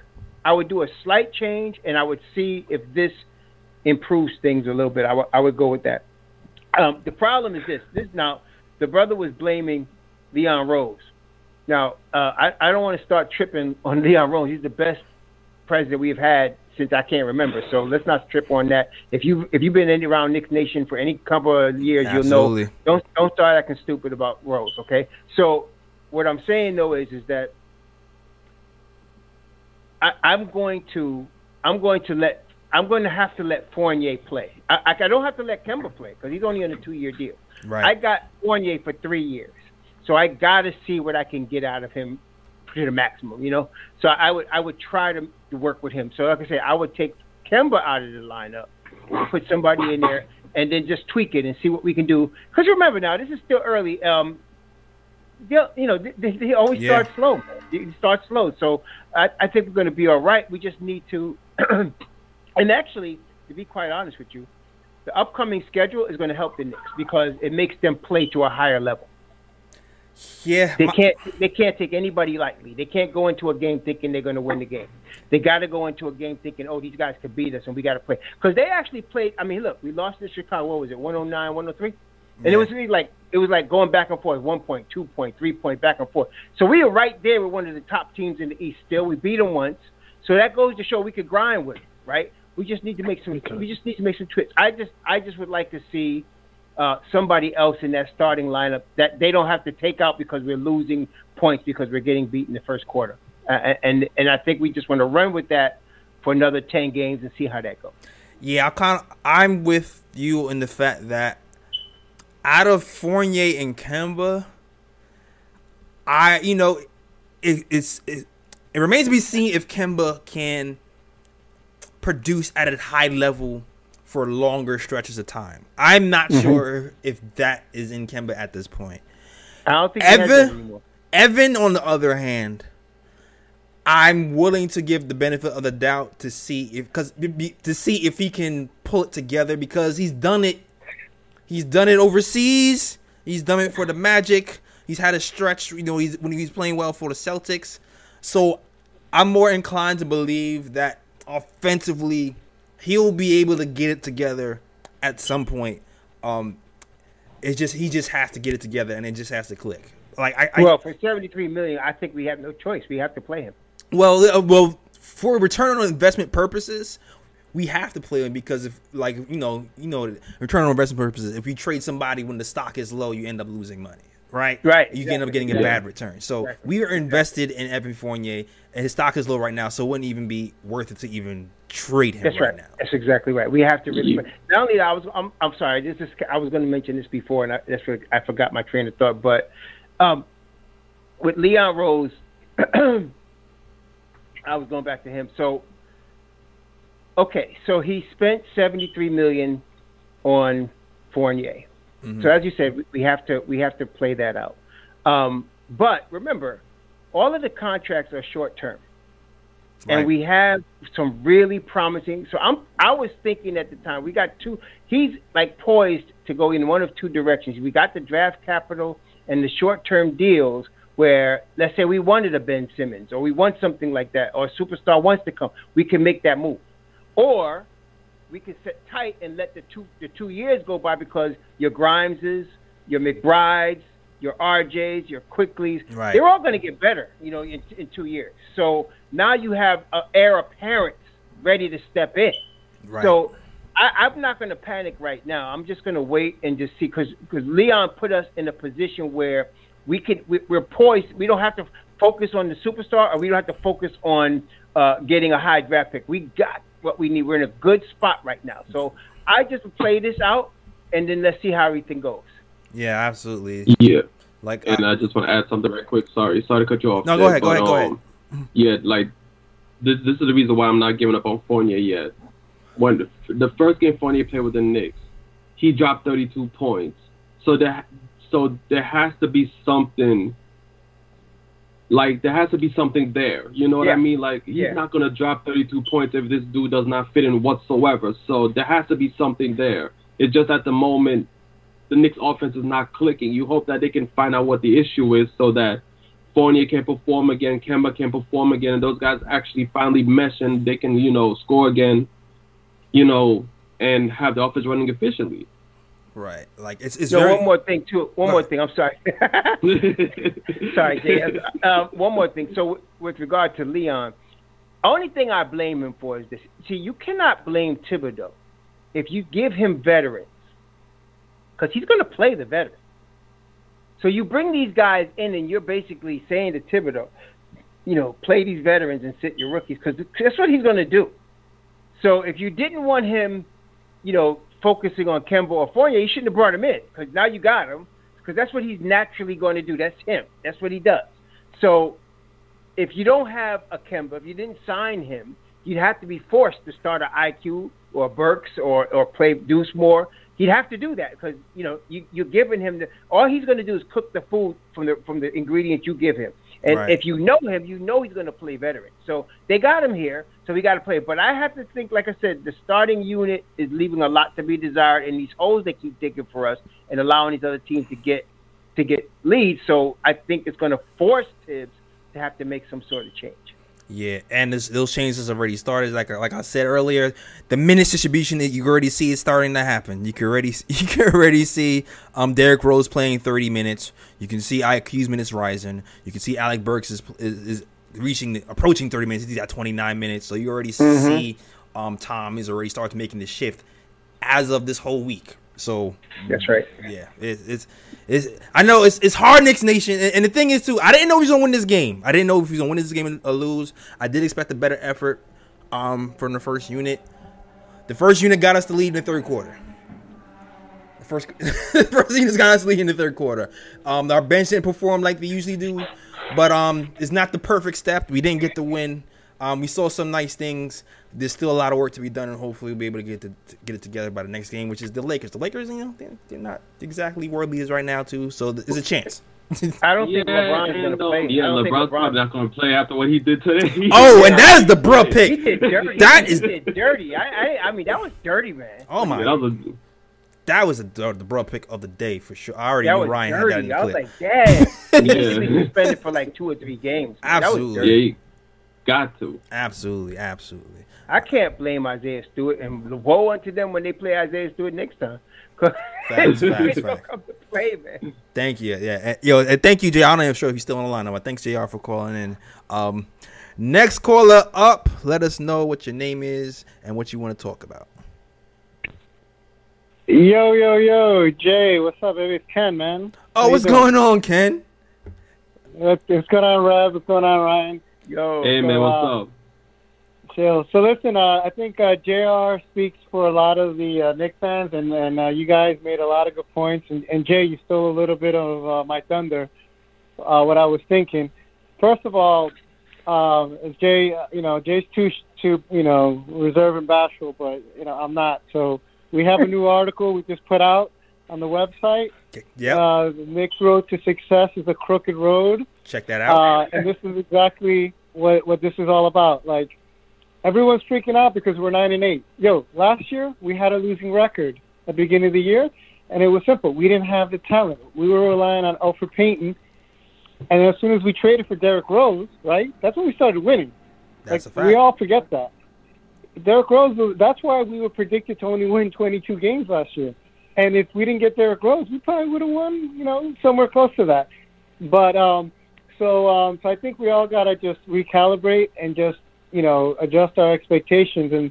S4: I would do a slight change, and I would see if this improves things a little bit. I would- go with that. Um, the problem is this. This now, the brother was blaming Leon Rose. Now, uh, I, I don't want to start tripping on Leon Rose. He's the best president we've had since I can't remember. So let's not trip on that. If you if you've been in around Knick Nation for any couple of years,
S3: Absolutely.
S4: you'll know. Don't don't start acting stupid about Rose. Okay. So what I'm saying though is is that I, I'm going to I'm going to let I'm going to have to let Fournier play. I, I, don't have to let Kemba play because he's only on a two year deal.
S3: Right.
S4: I got Fournier for three years, so I got to see what I can get out of him to the maximum. You know, so I would I would try to, to work with him. So like I said, I would take Kemba out of the lineup, put somebody in there, and then just tweak it and see what we can do. Because remember now, this is still early. Um, they'll- you know, they, they, they always
S3: Yeah.
S4: start slow. You start slow, so I, I think we're going to be all right. We just need to, and actually, to be quite honest with you, the upcoming schedule is going to help the Knicks because it makes them play to a higher level.
S3: Yeah.
S4: They can't they can't take anybody lightly. They can't go into a game thinking they're going to win the game. They got to go into a game thinking, oh, these guys could beat us, and we got to play. Because they actually played. I mean, look, we lost to Chicago. What was it, 109, 103? And it was really like it was like going back and forth, one point, two point, three point, back and forth. So we were right there with one of the top teams in the East. Still, we beat them once. So that goes to show we could grind with, it, right? We just need to make some. We just need to make some tweaks. I just, I just would like to see uh, somebody else in that starting lineup that they don't have to take out because we're losing points because we're getting beat in the first quarter. Uh, and and I think we just want to run with that for another ten games and see how that goes.
S3: Yeah, I kind of I'm with you in the fact that out of Fournier and Kemba, I you know it, it's it, it remains to be seen if Kemba can produce at a high level for longer stretches of time. I'm not mm-hmm. sure if that is in Kemba at this point.
S4: I don't think he has
S3: Evan. Evan, on the other hand, I'm willing to give the benefit of the doubt to see if because to see if he can pull it together because he's done it. He's done it overseas. He's done it for the Magic. He's had a stretch, you know, he's when he's playing well for the Celtics. So I'm more inclined to believe that offensively he'll be able to get it together at some point. Um, it's just he just has to get it together and it just has to click. Like I, I
S4: well, for seventy three million, I think we have no choice. We have to play him.
S3: Well, uh, well, for return on investment purposes, we have to play him because if, like, you know, you know, return on investment purposes, if you trade somebody when the stock is low, you end up losing money, right?
S4: Right,
S3: You end up getting a
S4: exactly.
S3: bad return. So
S4: Exactly,
S3: we are invested in Evan Fournier, and his stock is low right now, so it wouldn't even be worth it to even trade him
S4: That's
S3: right,
S4: right.
S3: now.
S4: That's exactly right. We have to really.
S5: Yeah.
S4: Not only that, I was. I'm, I'm sorry. This is. I was going to mention this before, and I, that's what, I forgot my train of thought. But um, with Leon Rose, I was going back to him. So, okay, so he spent 73 million on Fournier. So as you said, we- have to we have to play that out. Um, but remember, all of the contracts are short term and we have some really promising. So I'm I was thinking at the time we got two. He's like poised to go in one of two directions. We got the draft capital and the short term deals where let's say we wanted a Ben Simmons or we want something like that or a superstar wants to come, we can make that move, or we can sit tight and let the two the two years go by because your Grimeses, your McBrides, your RJs, your Quickleys,
S3: Right.
S4: they're all going to get better, you know, in, in two years. So now you have an heir apparent ready to step in.
S3: Right.
S4: So I, I'm not going to panic right now. I'm just going to wait and just see because because Leon put us in a position where we can we, we're poised. We don't have to focus on the superstar, or we don't have to focus on uh, getting a high draft pick. We got what we need. We're in a good spot right now. So I just play this out, and then let's see how everything goes.
S3: yeah, absolutely.
S5: Yeah.
S3: Like,
S5: And
S3: I-
S5: I just want to add something right quick. Sorry, sorry to cut you off.
S3: No, go
S5: there,
S3: ahead, go
S5: but,
S3: ahead, go
S5: um, Yeah, like this. This is the reason why I'm not giving up on Fournier yet. When the, the first game Fournier played with the Knicks, he dropped 32 points. So there, so there has to be something. Like there has to be something there. You know what
S4: Yeah.
S5: I mean? Like he's
S4: Yeah.
S5: not gonna drop 32 points if this dude does not fit in whatsoever. So there has to be something there. It's just at the moment the Knicks offense is not clicking. You hope that they can find out what the issue is so that Fournier can perform again, Kemba can perform again, and those guys actually finally mesh and they can, you know, score again, you know, and have the offense running efficiently.
S3: Right. Like, it's it's
S4: So
S3: very.
S4: one more thing too. One more thing. I'm sorry. Sorry, Jay. Uh, one more thing. So, with regard to Leon, only thing I blame him for is this. See, you cannot blame Thibodeau if you give him veterans, because he's going to play the veterans. So you bring these guys in, and you're basically saying to Thibodeau, you know, play these veterans and sit your rookies, because that's what he's going to do. So if you didn't want him, you know, focusing on Kemba or Fournier, you shouldn't have brought him in, because now you got him because that's what he's naturally going to do. That's him. That's what he does. So if you don't have a Kemba, if you didn't sign him, you'd have to be forced to start an IQ or Burks or or play Deuce more. He'd have to do that because you know you, you're giving him the all he's going to do is cook the food from the from the ingredients you give him. And
S3: Right.
S4: if you know him, you know he's going to play veteran. So they got him here, so we got to play. But I have to think, like I said, the starting unit is leaving a lot to be desired, and these holes they keep digging for us and allowing these other teams to get to get leads. So I think it's going to force Thibs to have to make some sort of change.
S3: Yeah, and this, those changes already started. Like like I said earlier, the minutes distribution that you already see is starting to happen. You can already you can already see um Derrick Rose playing 30 minutes. You can see IQ's minutes rising. You can see Alec Burks is is, is reaching the, approaching 30 minutes. He's at 29 minutes. So you already see um Tom is already starting making the shift as of this whole week. So
S4: That's right.
S3: yeah, it's it's, it's I know it's it's hard, Knicks Nation, and, and the thing is too, I didn't know he was gonna win this game. I didn't know if he was gonna win this game or lose. I did expect a better effort um from the first unit. The first unit got us the lead in the third quarter. The first the first unit got us the lead in the third quarter. Um, our bench didn't perform like they usually do, but um, it's not the perfect step. We didn't get the win. Um, we saw some nice things. There's still a lot of work to be done, and hopefully we'll be able to get to, to get it together by the next game, which is the Lakers. The Lakers, you know, they're, they're not exactly world leaders right now, too. So th- there's a chance.
S4: I don't think LeBron's going to
S5: no,
S4: play.
S5: yeah,
S4: I don't
S5: LeBron's
S4: LeBron.
S5: probably not going to play after what he did today.
S3: oh, and that is the bruh
S4: He
S3: pick.
S4: did dirty.
S3: That
S4: he
S3: is
S4: did dirty. I, I, I mean, that was dirty, man.
S3: oh my,
S5: Yeah, that was a,
S3: that was a, the bruh pick of the day for sure. I already
S4: That
S3: knew Ryan
S4: dirty.
S3: had that
S4: I
S3: in
S4: was
S3: the clip.
S4: like, damn.
S5: Yeah.
S4: He was suspended for like two or three games. That was
S3: Absolutely.
S4: Dirty.
S5: yeah, he got to.
S3: absolutely, absolutely.
S4: I can't blame Isaiah Stewart, and woe unto them when they play Isaiah Stewart next time.
S3: Facts, facts, facts.
S4: come to play, man.
S3: Thank you. Yeah. Yo, and thank you, Jay. I'm not even sure if he's still on the line. But thanks, JR, for calling in. Um, next caller up, let us know what your name is and what you want to talk about.
S8: Yo, yo, yo, Jay, what's up, baby? It's Ken, man.
S3: Oh,
S8: you
S3: what's
S8: doing?
S3: going on, Ken?
S8: What's what's going on, Rev? What's going on, Ryan?
S4: Yo,
S5: Hey man,
S8: So,
S5: what's
S8: uh,
S5: up?
S8: Chill. So listen, uh, I think uh, Jr. speaks for a lot of the uh, Knicks fans, and and uh, you guys made a lot of good points. And, and Jay, you stole a little bit of uh, my thunder. Uh, what I was thinking. First of all, um, as Jay, uh, you know, Jay's too too you know reserved and bashful, but you know I'm not. So we have a new article we just put out on the website.
S3: Yep.
S8: Uh, the Knicks road to success is a crooked road.
S3: Check that out.
S8: Uh, and this is exactly what what this is all about. Like everyone's freaking out because we're nine and eight. Yo, last year we had a losing record at the beginning of the year, and it was simple. We didn't have the talent. We were relying on Elfrid Payton, and as soon as we traded for Derrick Rose, right? That's when we started winning.
S3: That's
S8: like,
S3: a fact.
S8: We all forget that. Derrick Rose. That's why we were predicted to only win 22 games last year. And if we didn't get Derrick Rose, we probably would have won, you know, somewhere close to that. But um, so um, so I think we all gotta just recalibrate and just you know adjust our expectations. And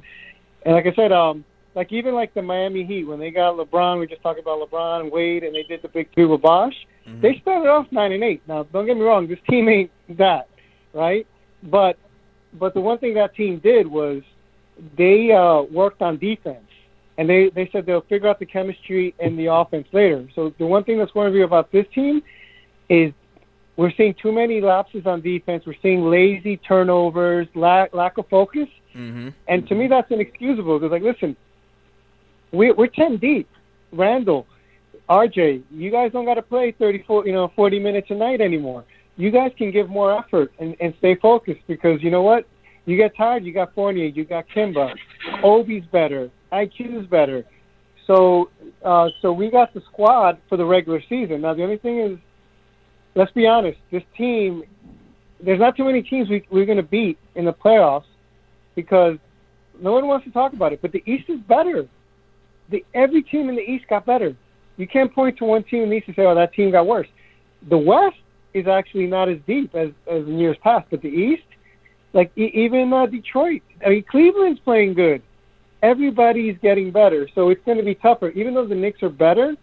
S8: and like I said, um, like even like the Miami Heat when they got LeBron, we just talked about LeBron and Wade, and they did the big three with Bosh. They started off nine and eight. Now don't get me wrong, this team ain't that, right? But but the one thing that team did was they uh, worked on defense and they, they said they'll figure out the chemistry and the offense later. So the one thing that's going to be about this team is we're seeing too many lapses on defense. We're seeing lazy turnovers, lack lack of focus,
S3: Mm-hmm.
S8: and to me that's inexcusable. Because like, listen, we we're ten deep. Randle, RJ, you guys don't got to play 34, you know, 40 minutes a night anymore. You guys can give more effort and, and stay focused because you know what? You get tired, you got Fournier, you got Kemba, Obi's better, IQ's better. So, uh, so we got the squad for the regular season. Now the only thing is, let's be honest, this team, there's not too many teams we, we're going to beat in the playoffs because no one wants to talk about it. But the East is better. The every team in the East got better. You can't point to one team in the East and say, "Oh, that team got worse." The West is actually not as deep as as in years past, but the East, like e- even uh, Detroit, I mean Cleveland's playing good. Everybody's getting better, so it's going to be tougher. Even though the Knicks are better,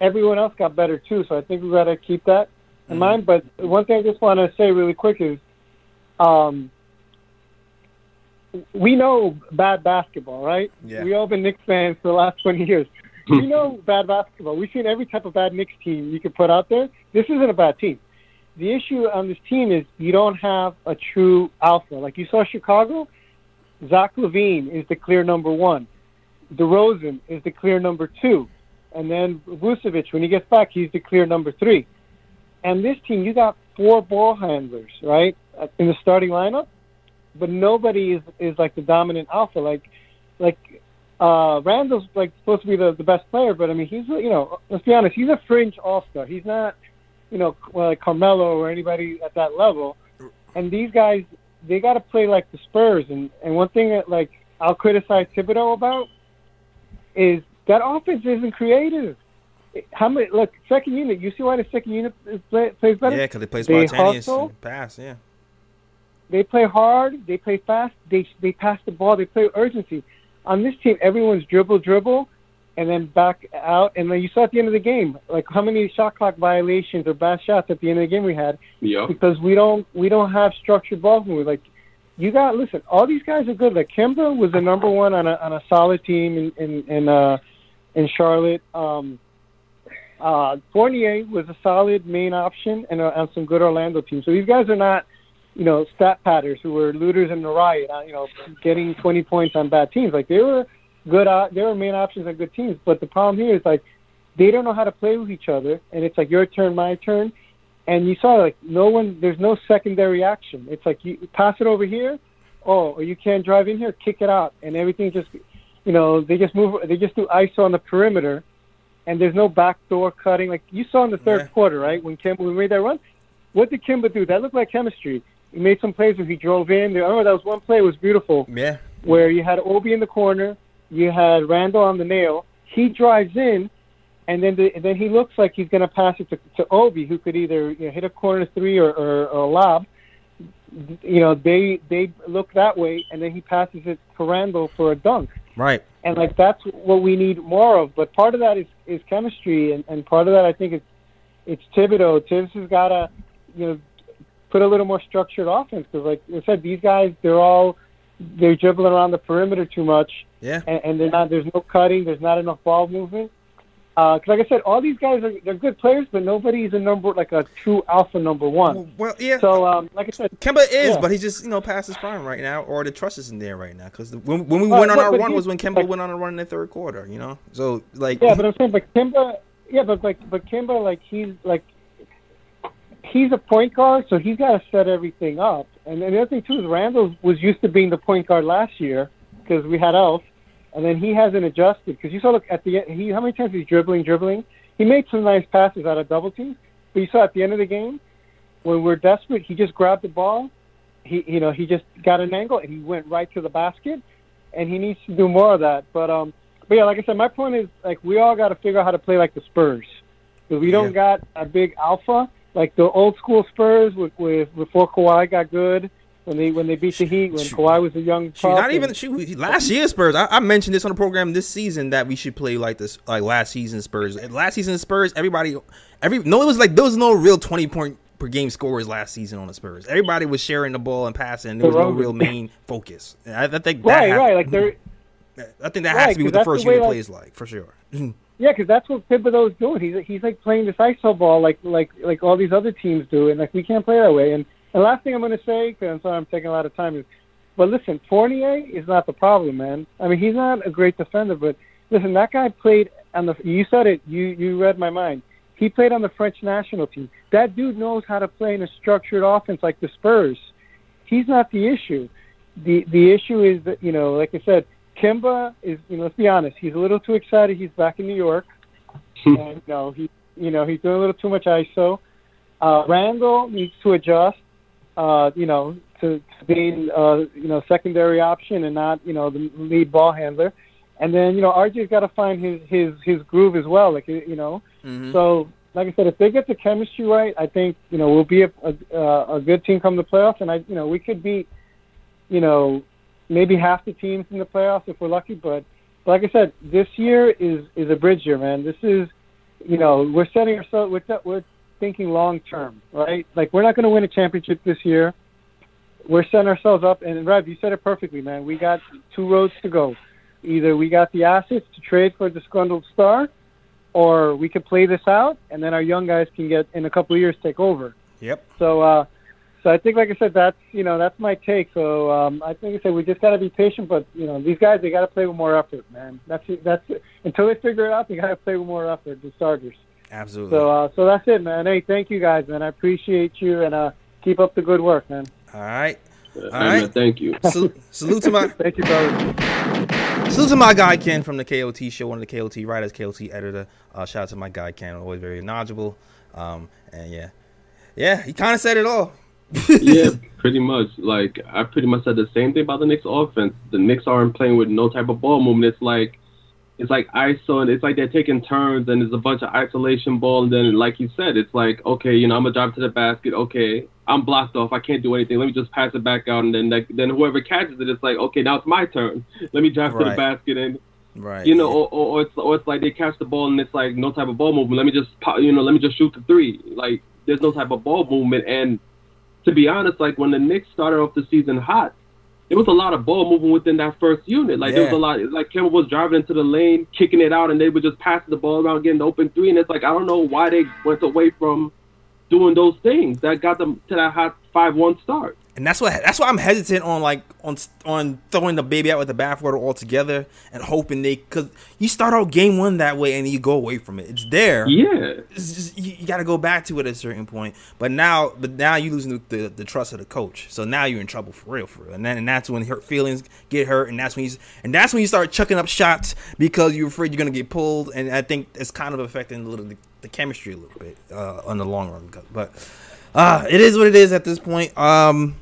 S8: everyone else got better too. So I think we got to keep that in mind. But one thing I just want to say really quick is, um, we know bad basketball, right?
S3: Yeah.
S8: We all been Knicks fans for the last 20 years. we know bad basketball. We've seen every type of bad Knicks team you could put out there. This isn't a bad team. The issue on this team is you don't have a true alpha. Like you saw Chicago, Zach LaVine is the clear number one. DeRozan is the clear number two. And then Vucevic, when he gets back, he's the clear number three. And this team, you got four ball handlers, right, in the starting lineup, but nobody is is like the dominant alpha. Like, like uh, Randle's like supposed to be the the best player, but I mean, he's you know, let's be honest, he's a fringe all star. He's not, you know, like Carmelo or anybody at that level. And these guys, they got to play like the Spurs. And and one thing that like I'll criticize Thibodeau about is that offense isn't creative. How many? Look, second unit. You see why the second unit is play, plays better?
S3: Yeah, because they play
S8: They
S3: spontaneous
S8: hustle.
S3: pass. Yeah.
S8: They play hard. They play fast. They they pass the ball. They play with urgency. On this team, everyone's dribble, dribble, and then back out. And then you saw at the end of the game, like how many shot clock violations or bad shots at the end of the game we had
S5: Yep.
S8: because we don't we don't have structured ball movement. Like you got listen, all these guys are good. Like Kemba was the number one on a on a solid team in in in, uh, in Charlotte. Um, uh, Fournier was a solid main option and uh, on some good Orlando teams. So these guys are not, you know, stat patters who were looters in the riot. Uh, you know, getting 20 points on bad teams. Like they were good. Uh, they were main options on good teams. But the problem here is like they don't know how to play with each other, and it's like your turn, my turn and you saw like no one there's no secondary action it's like you pass it over here oh or you can't drive in here kick it out and everything just you know they just move they just do iso on the perimeter and there's no backdoor cutting like you saw in the third
S3: Yeah.
S8: quarter right when Kemba we made that run what did Kemba do that looked like chemistry he made some plays where he drove in I remember that was one play was beautiful
S3: Yeah.
S8: where you had Obi in the corner, you had Randle on the nail. He drives in, and then the, and then he looks like he's going to pass it to, to Obi, who could either you know, hit a corner three or, or, or a lob. You know, they they look that way, and then he passes it to Randle for a dunk
S3: Right.
S8: and like that's what we need more of. But part of that is is chemistry, and, and part of that I think it's it's Thibodeau. Thibs has got to you know put a little more structured offense because, like I said, these guys they're all they're dribbling around the perimeter too much,
S3: Yeah.
S8: and, and they're not. There's no cutting. There's not enough ball movement. Because, like I said, all these guys are they're good players, but nobody's a number like a true alpha number one.
S3: Well, yeah.
S8: So, um, like I said,
S3: Kemba is,
S8: Yeah.
S3: but he's just you know past his prime right now, or the trust isn't there right now. Because when, when we
S8: Well,
S3: went on
S8: but-
S3: our
S8: but
S3: run was when Kemba
S8: like-
S3: went on a run in the third quarter. You know, so like
S8: Yeah, but I'm saying, but Kemba, yeah, but like, but Kemba, like he's like, he's a point guard, so he's got to set everything up. And then the other thing too is Randle was used to being the point guard last year because we had Elf, and then he hasn't adjusted because you saw look at the end. He how many times he's dribbling, dribbling. He made some nice passes out of double teams, but you saw at the end of the game when we're desperate, he just grabbed the ball. He, you know, he just got an angle and he went right to the basket, and he needs to do more of that. But um, but yeah, like I said, my point is like we all got to figure out how to play like the Spurs because we don't got a big alpha like the old school Spurs with, with before Kawhi got good when they when they beat the Heat when Kawhi was a young.
S3: Shoot, not even shoot, last year Spurs. I, I mentioned this on the program this season that we should play like this, like last season Spurs. Last season Spurs, everybody, every no, it was like there was no real twenty point per game scorers last season on the Spurs. Everybody was sharing the ball and passing. There was no real main focus. I, I think that
S8: right,
S3: has-
S8: right, like they're
S3: I think that
S8: Right,
S3: has to be what the first
S8: the
S3: unit
S8: like-
S3: plays like for sure.
S8: Yeah, because that's what Thibodeau's doing. He's he's like playing this ISO ball like like like all these other teams do, and like we can't play that way. And the last thing I'm going to say, because I'm sorry I'm taking a lot of time, is, but listen, Fournier is not the problem, man. I mean, he's not a great defender, but listen, that guy played on the. You said it. You you read my mind. He played on the French national team. That dude knows how to play in a structured offense like the Spurs. He's not the issue. The the issue is that you know, like I said, Kemba is. You know, let's be honest. He's a little too excited. He's back in New York, and you know he you know he's doing a little too much ISO. Uh, Randle needs to adjust. Uh, you know, to, to being uh, you know secondary option and not you know the lead ball handler. And then you know RJ's got to find his his his groove as well. Like you know,
S3: Mhm.
S8: so like I said, if they get the chemistry right, I think you know we'll be a a, a good team come the playoffs, and I you know we could beat you know maybe half the teams in the playoffs if we're lucky. But, but like I said, this year is is a bridge year, man. This is you know we're setting ourselves we're we're thinking long term, right? Like we're not going to win a championship this year. We're setting ourselves up, and Rev, you said it perfectly, man. We got two roads to go. Either we got the assets to trade for a disgruntled star, or we could play this out, and then our young guys can get in a couple of years take over.
S3: Yep.
S8: So, uh, so I think, like I said, that's you know that's my take. So um, I think I said we just got to be patient, but you know these guys they got to play with more effort, man. That's that's until they figure it out, they got to play with more effort. The starters.
S3: Absolutely.
S8: So, uh, so that's it, man. Hey, thank you guys, man. I appreciate you, and uh, keep up the good work, man.
S3: All right. All
S5: Amen.
S3: right.
S5: Thank you.
S3: Salute, salute to my
S8: Thank you, brother.
S3: salute to my guy Ken from the KOT show, one of the KOT writers, KOT editor. Uh, shout out to my guy Ken, always very knowledgeable. Um, and yeah, yeah, he kind of said it all.
S5: yeah, pretty much. Like I pretty much said the same thing about the Knicks offense. The Knicks aren't playing with no type of ball movement. It's like it's like ISO and it's like they're taking turns and there's a bunch of isolation ball and then like you said, it's like, okay, you know, I'm gonna drive to the basket, okay, I'm blocked off, I can't do anything, let me just pass it back out and then like then whoever catches it, it's like, okay, now it's my turn. Let me drive to the basket and
S3: Right.
S5: you know, or, or, or it's or it's like they catch the ball and it's like no type of ball movement. Let me just pop, you know, let me just shoot the three. Like there's no type of ball movement. And to be honest, like when the Knicks started off the season hot, there was a lot of ball moving within that first unit. Like there was a lot. Like Kemba was driving into the lane, kicking it out, and they would just pass the ball around, getting the open three. And it's like I don't know why they went away from doing those things that got them to that hot five one start.
S3: and that's what that's why I'm hesitant on like on on throwing the baby out with the bathwater altogether and hoping they because you start out game one that way and you go away from it. It's there.
S5: Yeah.
S3: It's just, you, you got to go back to it at a certain point. But now, but now you losing the, the, the trust of the coach. So now you're in trouble for real, for real. And then and that's when hurt feelings get hurt, and that's when you and that's when you start chucking up shots because you're afraid you're gonna get pulled. And I think it's kind of affecting a little the, the chemistry a little bit uh, on the long run. But uh, it is what it is at this point. Um,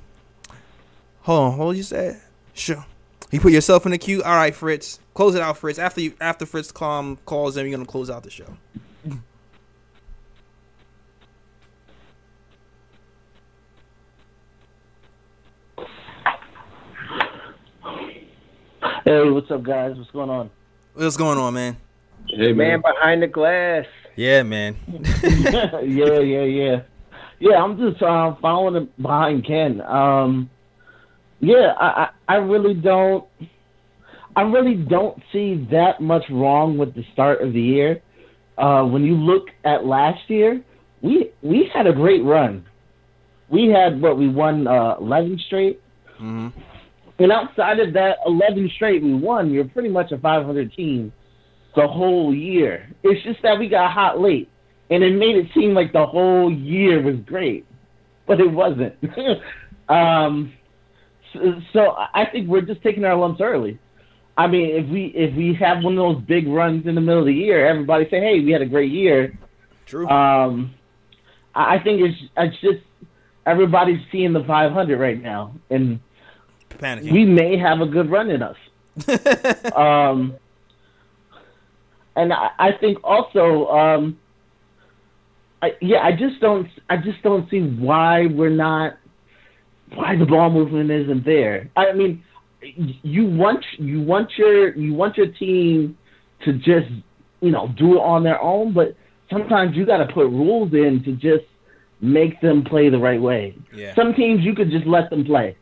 S3: hold on, what did you say? Sure. You put yourself in the queue. All right, Fritz. Close it out, Fritz. After you, after Fritz calm calls in, you're gonna close out the show.
S9: Hey, what's up, guys? What's going on?
S3: What's going on, man?
S5: Hey
S4: Man
S5: man.
S4: behind the glass.
S3: Yeah, man.
S9: yeah, yeah, yeah. Yeah, I'm just uh, following behind Ken. Um, yeah, I, I, I really don't, I really don't see that much wrong with the start of the year. Uh, when you look at last year, we we had a great run. We had what we won uh, 11 straight,
S3: hmm
S9: and outside of that 11 straight we won, you're pretty much a 500 team the whole year. It's just that we got hot late, and it made it seem like the whole year was great, but it wasn't. um, so, so I think we're just taking our lumps early. I mean, if we if we have one of those big runs in the middle of the year, everybody say, "Hey, we had a great year."
S3: True.
S9: Um, I think it's it's just everybody's seeing the 500 right now, and
S3: Panicking.
S9: we may have a good run in us. um, and I, I think also, um, I, yeah, I just don't, I just don't see why we're not, why the ball movement isn't there. I mean, you want, you want your, you want your team to just, you know, do it on their own, but sometimes you got to put rules in to just make them play the right way.
S3: yeah.
S9: Some teams you could just let them play,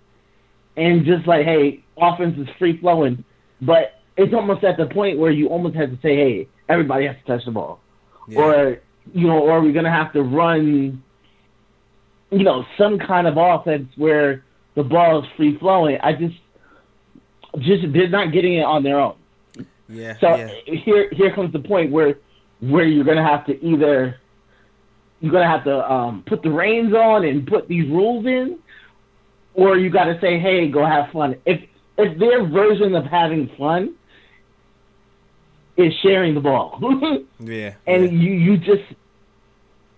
S9: and just like, hey, offense is free flowing, but it's almost at the point where you almost have to say, hey, everybody has to touch the ball,
S3: yeah.
S9: or you know, or we're gonna have to run, you know, some kind of offense where the ball is free flowing. I just, just they're not getting it on their own.
S3: yeah.
S9: So
S3: yeah.
S9: here, here comes the point where, where you're gonna have to either, you're gonna have to um, put the reins on and put these rules in, or you got to say, hey, go have fun. If if their version of having fun is sharing the ball,
S3: Yeah.
S9: and
S3: yeah.
S9: you you just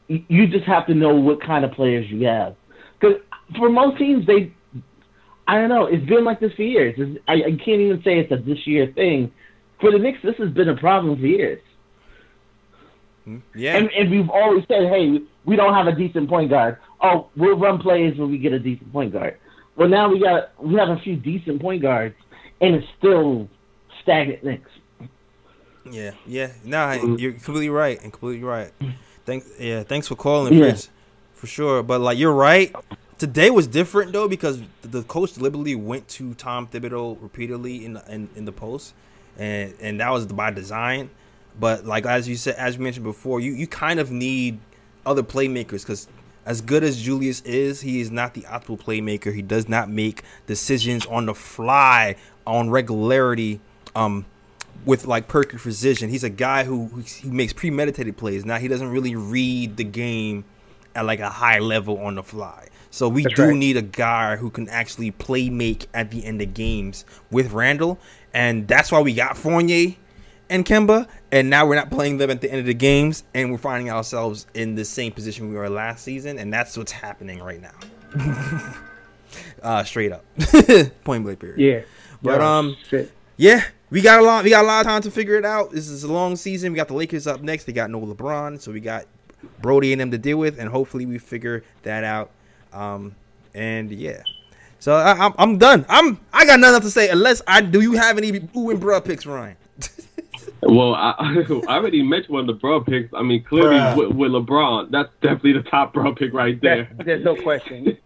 S9: you- just have to know what kind of players you have. Because for most teams, they I don't know. It's been like this for years. I, I can't even say it's a this year thing. For the Knicks, this has been a problem for years.
S3: Hmm, yeah.
S9: And, and we've always said, hey, we don't have a decent point guard. Oh, we'll run plays when we get a decent point guard. Well, now we got we have a few decent point guards, and it's still stagnant Knicks.
S3: Yeah, yeah. Nah,
S9: Mm-hmm.
S3: you're completely right and completely right. Thanks, yeah. Thanks for calling,
S9: Yeah.
S3: Fritz, for sure. But like, you're right. Today was different though because the coach deliberately went to Tom Thibodeau repeatedly in the, in, in the post, and and that was by design. But like as you said, as you mentioned before, you you kind of need other playmakers because as good as Julius is, he is not the optimal playmaker. He does not make decisions on the fly on regularity. Um, with like perfect precision. He's a guy who who he makes premeditated plays. Now he doesn't really read the game at like a high level on the fly. So we
S4: That's
S3: do
S4: right.
S3: need a guy who can actually play make at the end of games with Randall, and that's why we got Fournier and Kemba. And now we're not playing them at the end of the games, and we're finding ourselves in the same position we were last season, and that's what's happening right now. uh, straight up, point blank period.
S4: Yeah.
S3: But um,
S4: shit.
S3: yeah, we got a lot. We got a lot of time to figure it out. This is a long season. We got the Lakers up next. They got no LeBron, so we got Brodie and them to deal with, and hopefully we figure that out. Um, and yeah, so I, I'm I'm done. I'm I got nothing to say unless I do. You have any ooh and bruh picks, Ryan?
S5: Well, I, I already mentioned one of the bro picks. I mean, clearly with, with LeBron, that's definitely the top bro pick right there.
S4: That, there's no question.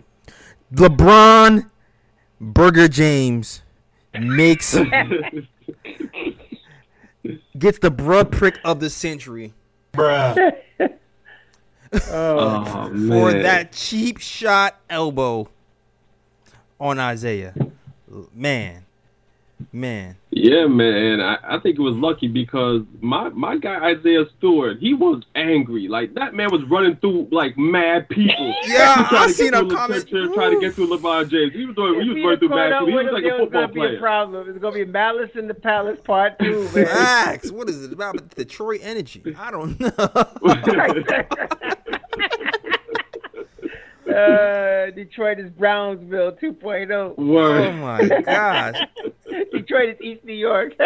S3: LeBron Burger James makes gets the bruh prick of the century
S6: Bruh.
S4: Oh,
S3: for
S5: man,
S3: that cheap shot elbow on Isaiah. Man, man.
S5: Yeah, man. I, I think it was lucky because my my guy Isaiah Stewart, he was angry. Like that man was running through like mad people.
S3: Yeah, I seen
S5: get
S3: a
S5: through
S3: comment.
S5: Trying to get through LeBron James. He was doing. He was running through mad people. He was like a football
S4: gonna be a problem. It's gonna be Malice in the Palace Part Two, man.
S3: Max, what is it about Detroit energy? I don't know.
S4: Uh, Detroit is Brownsville 2.0.
S3: Oh
S5: Word.
S3: my gosh.
S4: Detroit is East New York.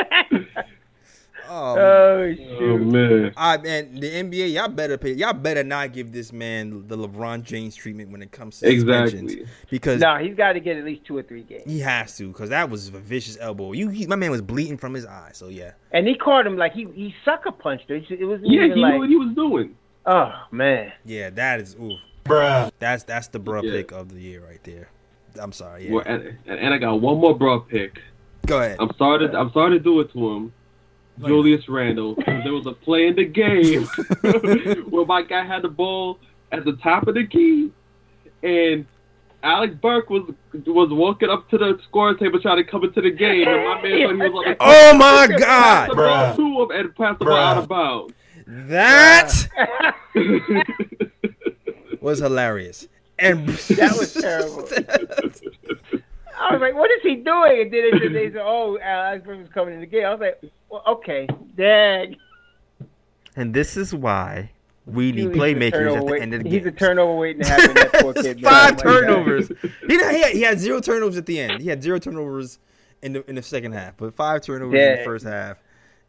S3: Oh,
S4: oh shoot.
S5: Oh man.
S3: I man, the NBA, y'all better pay. Y'all better not give this man the LeBron James treatment when it comes to suspensions,
S5: Exactly.
S3: because
S4: No, he's got to get at least two or three games.
S3: he has to. Because that was a vicious elbow. You, he, my man was bleeding from his eye. So yeah,
S4: And he caught him like he he sucker punched her. It wasn't
S5: Yeah, he
S4: like,
S5: knew what he was doing.
S4: oh man.
S3: yeah, that is ooh,
S6: Bruh.
S3: that's that's the bruh
S5: Yeah.
S3: pick of the year right there. I'm sorry. Yeah,
S5: Well, and, and and I got one more bro pick.
S3: go ahead.
S5: I'm sorry to I'm sorry to do it to him. Julius Randle. 'cause There was a play in the game where my guy had the ball at the top of the key, and Alex Burke was was walking up to the scoring table trying to come into the game, and my man thought he was like,
S3: Oh my God,
S5: the ball
S6: Bruh.
S5: to him and passed the ball
S6: Bruh.
S5: out of bounds.
S3: that was hilarious. And
S4: That was terrible. I was like, what is he doing? And then they, they said, oh, Alex was coming in the game. I was like, well, okay, dang.
S3: and this is why we need playmakers at the
S4: wait-
S3: end of the game.
S4: He's a turnover waiting to happen. That poor kid. man.
S3: Five
S4: Oh,
S3: turnovers. He, had, he had zero turnovers at the end. He had zero turnovers in the in the second half, but five turnovers in the first half.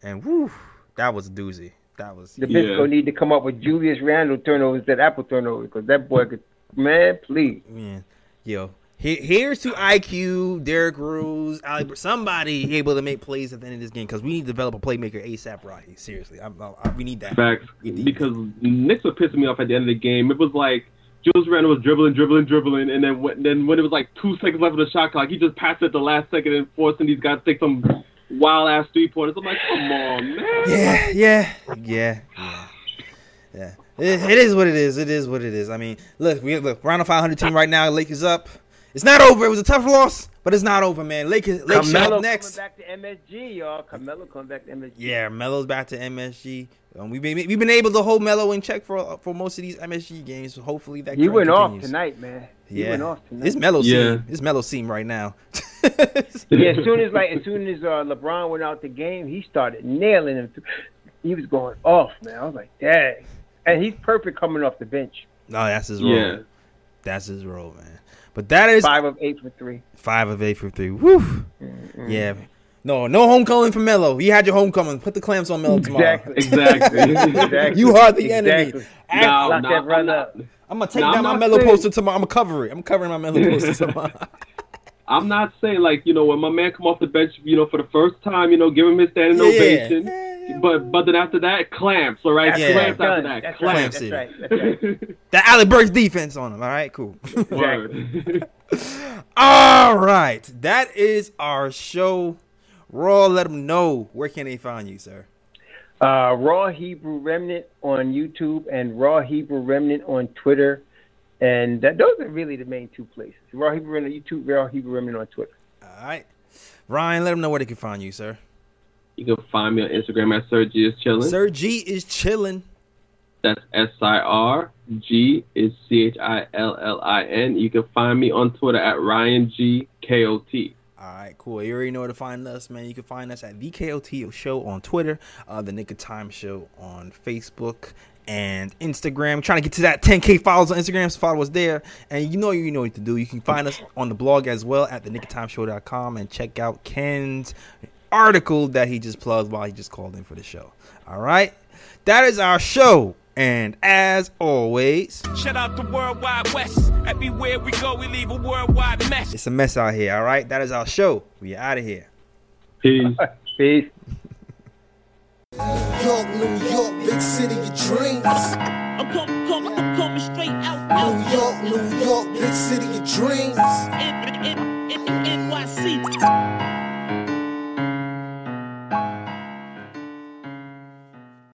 S3: And whoo, that was a doozy. That was
S4: The
S5: Yeah.
S4: Bisco need to come up with Julius Randle turnovers instead of Apple turnovers because that boy could, man, please.
S3: man. Yo, here's to IQ, Derrick Rose, Ali, somebody able to make plays at the end of this game because we need to develop a playmaker ASAP. Right? Seriously, I'm, I, we need that.
S5: Facts.
S3: Need
S5: Because Knicks were pissing me off at the end of the game. It was like Julius Randle was dribbling, dribbling, dribbling, and then when, then when it was like two seconds left of the shot clock, he just passed it at the last second and forcing these guys to take some wild ass three pointers. I'm like, come on, man.
S3: Yeah, yeah, yeah, yeah, yeah. It, it is what it is. It is what it is. I mean, look, we look round of 500 team right now. Lakers up. It's not over. It was a tough loss, but it's not over, man. Lakers, Lakers
S4: Carmelo
S3: up next.
S4: coming back to MSG, y'all. Carmelo coming back to MSG.
S3: Yeah, Melo's back to MSG. Um, we've been we've been able to hold Melo in check for for most of these MSG games. So hopefully that
S4: He
S3: trend
S4: went off tonight, man. He
S3: Yeah,
S4: went off tonight.
S3: it's Melo
S5: Yeah.
S3: seam. It's Melo seam right now.
S4: yeah, as soon as like as soon as uh, LeBron went out the game, he started nailing him. He was going off, man. I was like, dang. And he's perfect coming off the bench.
S3: No, that's his role.
S5: Yeah.
S3: That's his role, man. But that is
S4: Five of eight for three.
S3: Five of eight for three. Woo. Yeah. No, no homecoming for Melo. You had your homecoming. Put the clamps on Melo tomorrow.
S4: Exactly.
S5: Exactly.
S4: Exactly.
S3: You are the enemy.
S4: Exactly.
S3: Act-
S5: No,
S4: Lock
S5: no,
S4: that
S5: I'm not-
S3: I'm gonna take
S5: No,
S3: down
S5: I'm
S3: my
S5: not
S3: Melo poster tomorrow. I'm gonna cover it. I'm covering my Melo poster tomorrow.
S5: I'm not saying like you know when my man come off the bench, you know for the first time, you know give him his standing
S3: Yeah.
S5: ovation.
S3: Yeah, yeah.
S5: But but then after that, clamps. All right,
S4: That's
S3: Yeah.
S5: clamps
S4: right.
S5: after that.
S4: That's
S5: clamps.
S4: right.
S3: Clamps
S4: That's right. That's right.
S3: that Alec Burks defense on him. All right, cool.
S5: Word.
S3: All right, that is our show. Raw, let them know where can they find you, sir.
S4: Uh, Raw Hebrew Remnant on YouTube and Raw Hebrew Remnant on Twitter. And that, those are really the main two places. Raw Hebrew Remnant on YouTube, Raw Hebrew Remnant on Twitter.
S3: All right, Ryan, let them know where they can find you, sir.
S5: you can find me on Instagram at Sergi is chilling.
S3: Sir G is chilling.
S5: That's S I R G is C H I L L I N. You can find me on Twitter at Ryan G K O T.
S3: All right, cool. You already know where to find us, man. You can find us at the KOT Show on Twitter, uh, the Knick of Time Show on Facebook and Instagram. trying to get to that 10k followers on Instagram, so follow us there. And you know you know what to do. You can find us on the blog as well at the nickoftimeshow.com and check out Ken's article that he just plugged while he just called in for the show. All right, that is our show. And as always,
S10: Shout out the Worldwide West. Everywhere we go, we leave a worldwide mess.
S3: it's a mess out here. All right, that is our show. We are out of here.
S5: Peace.
S4: Peace.
S1: York, New York, big city of dreams.
S2: I'm coming, coming, I'm coming straight out,
S1: New York, New York, big city of dreams.
S2: N- N- N- N- NYC.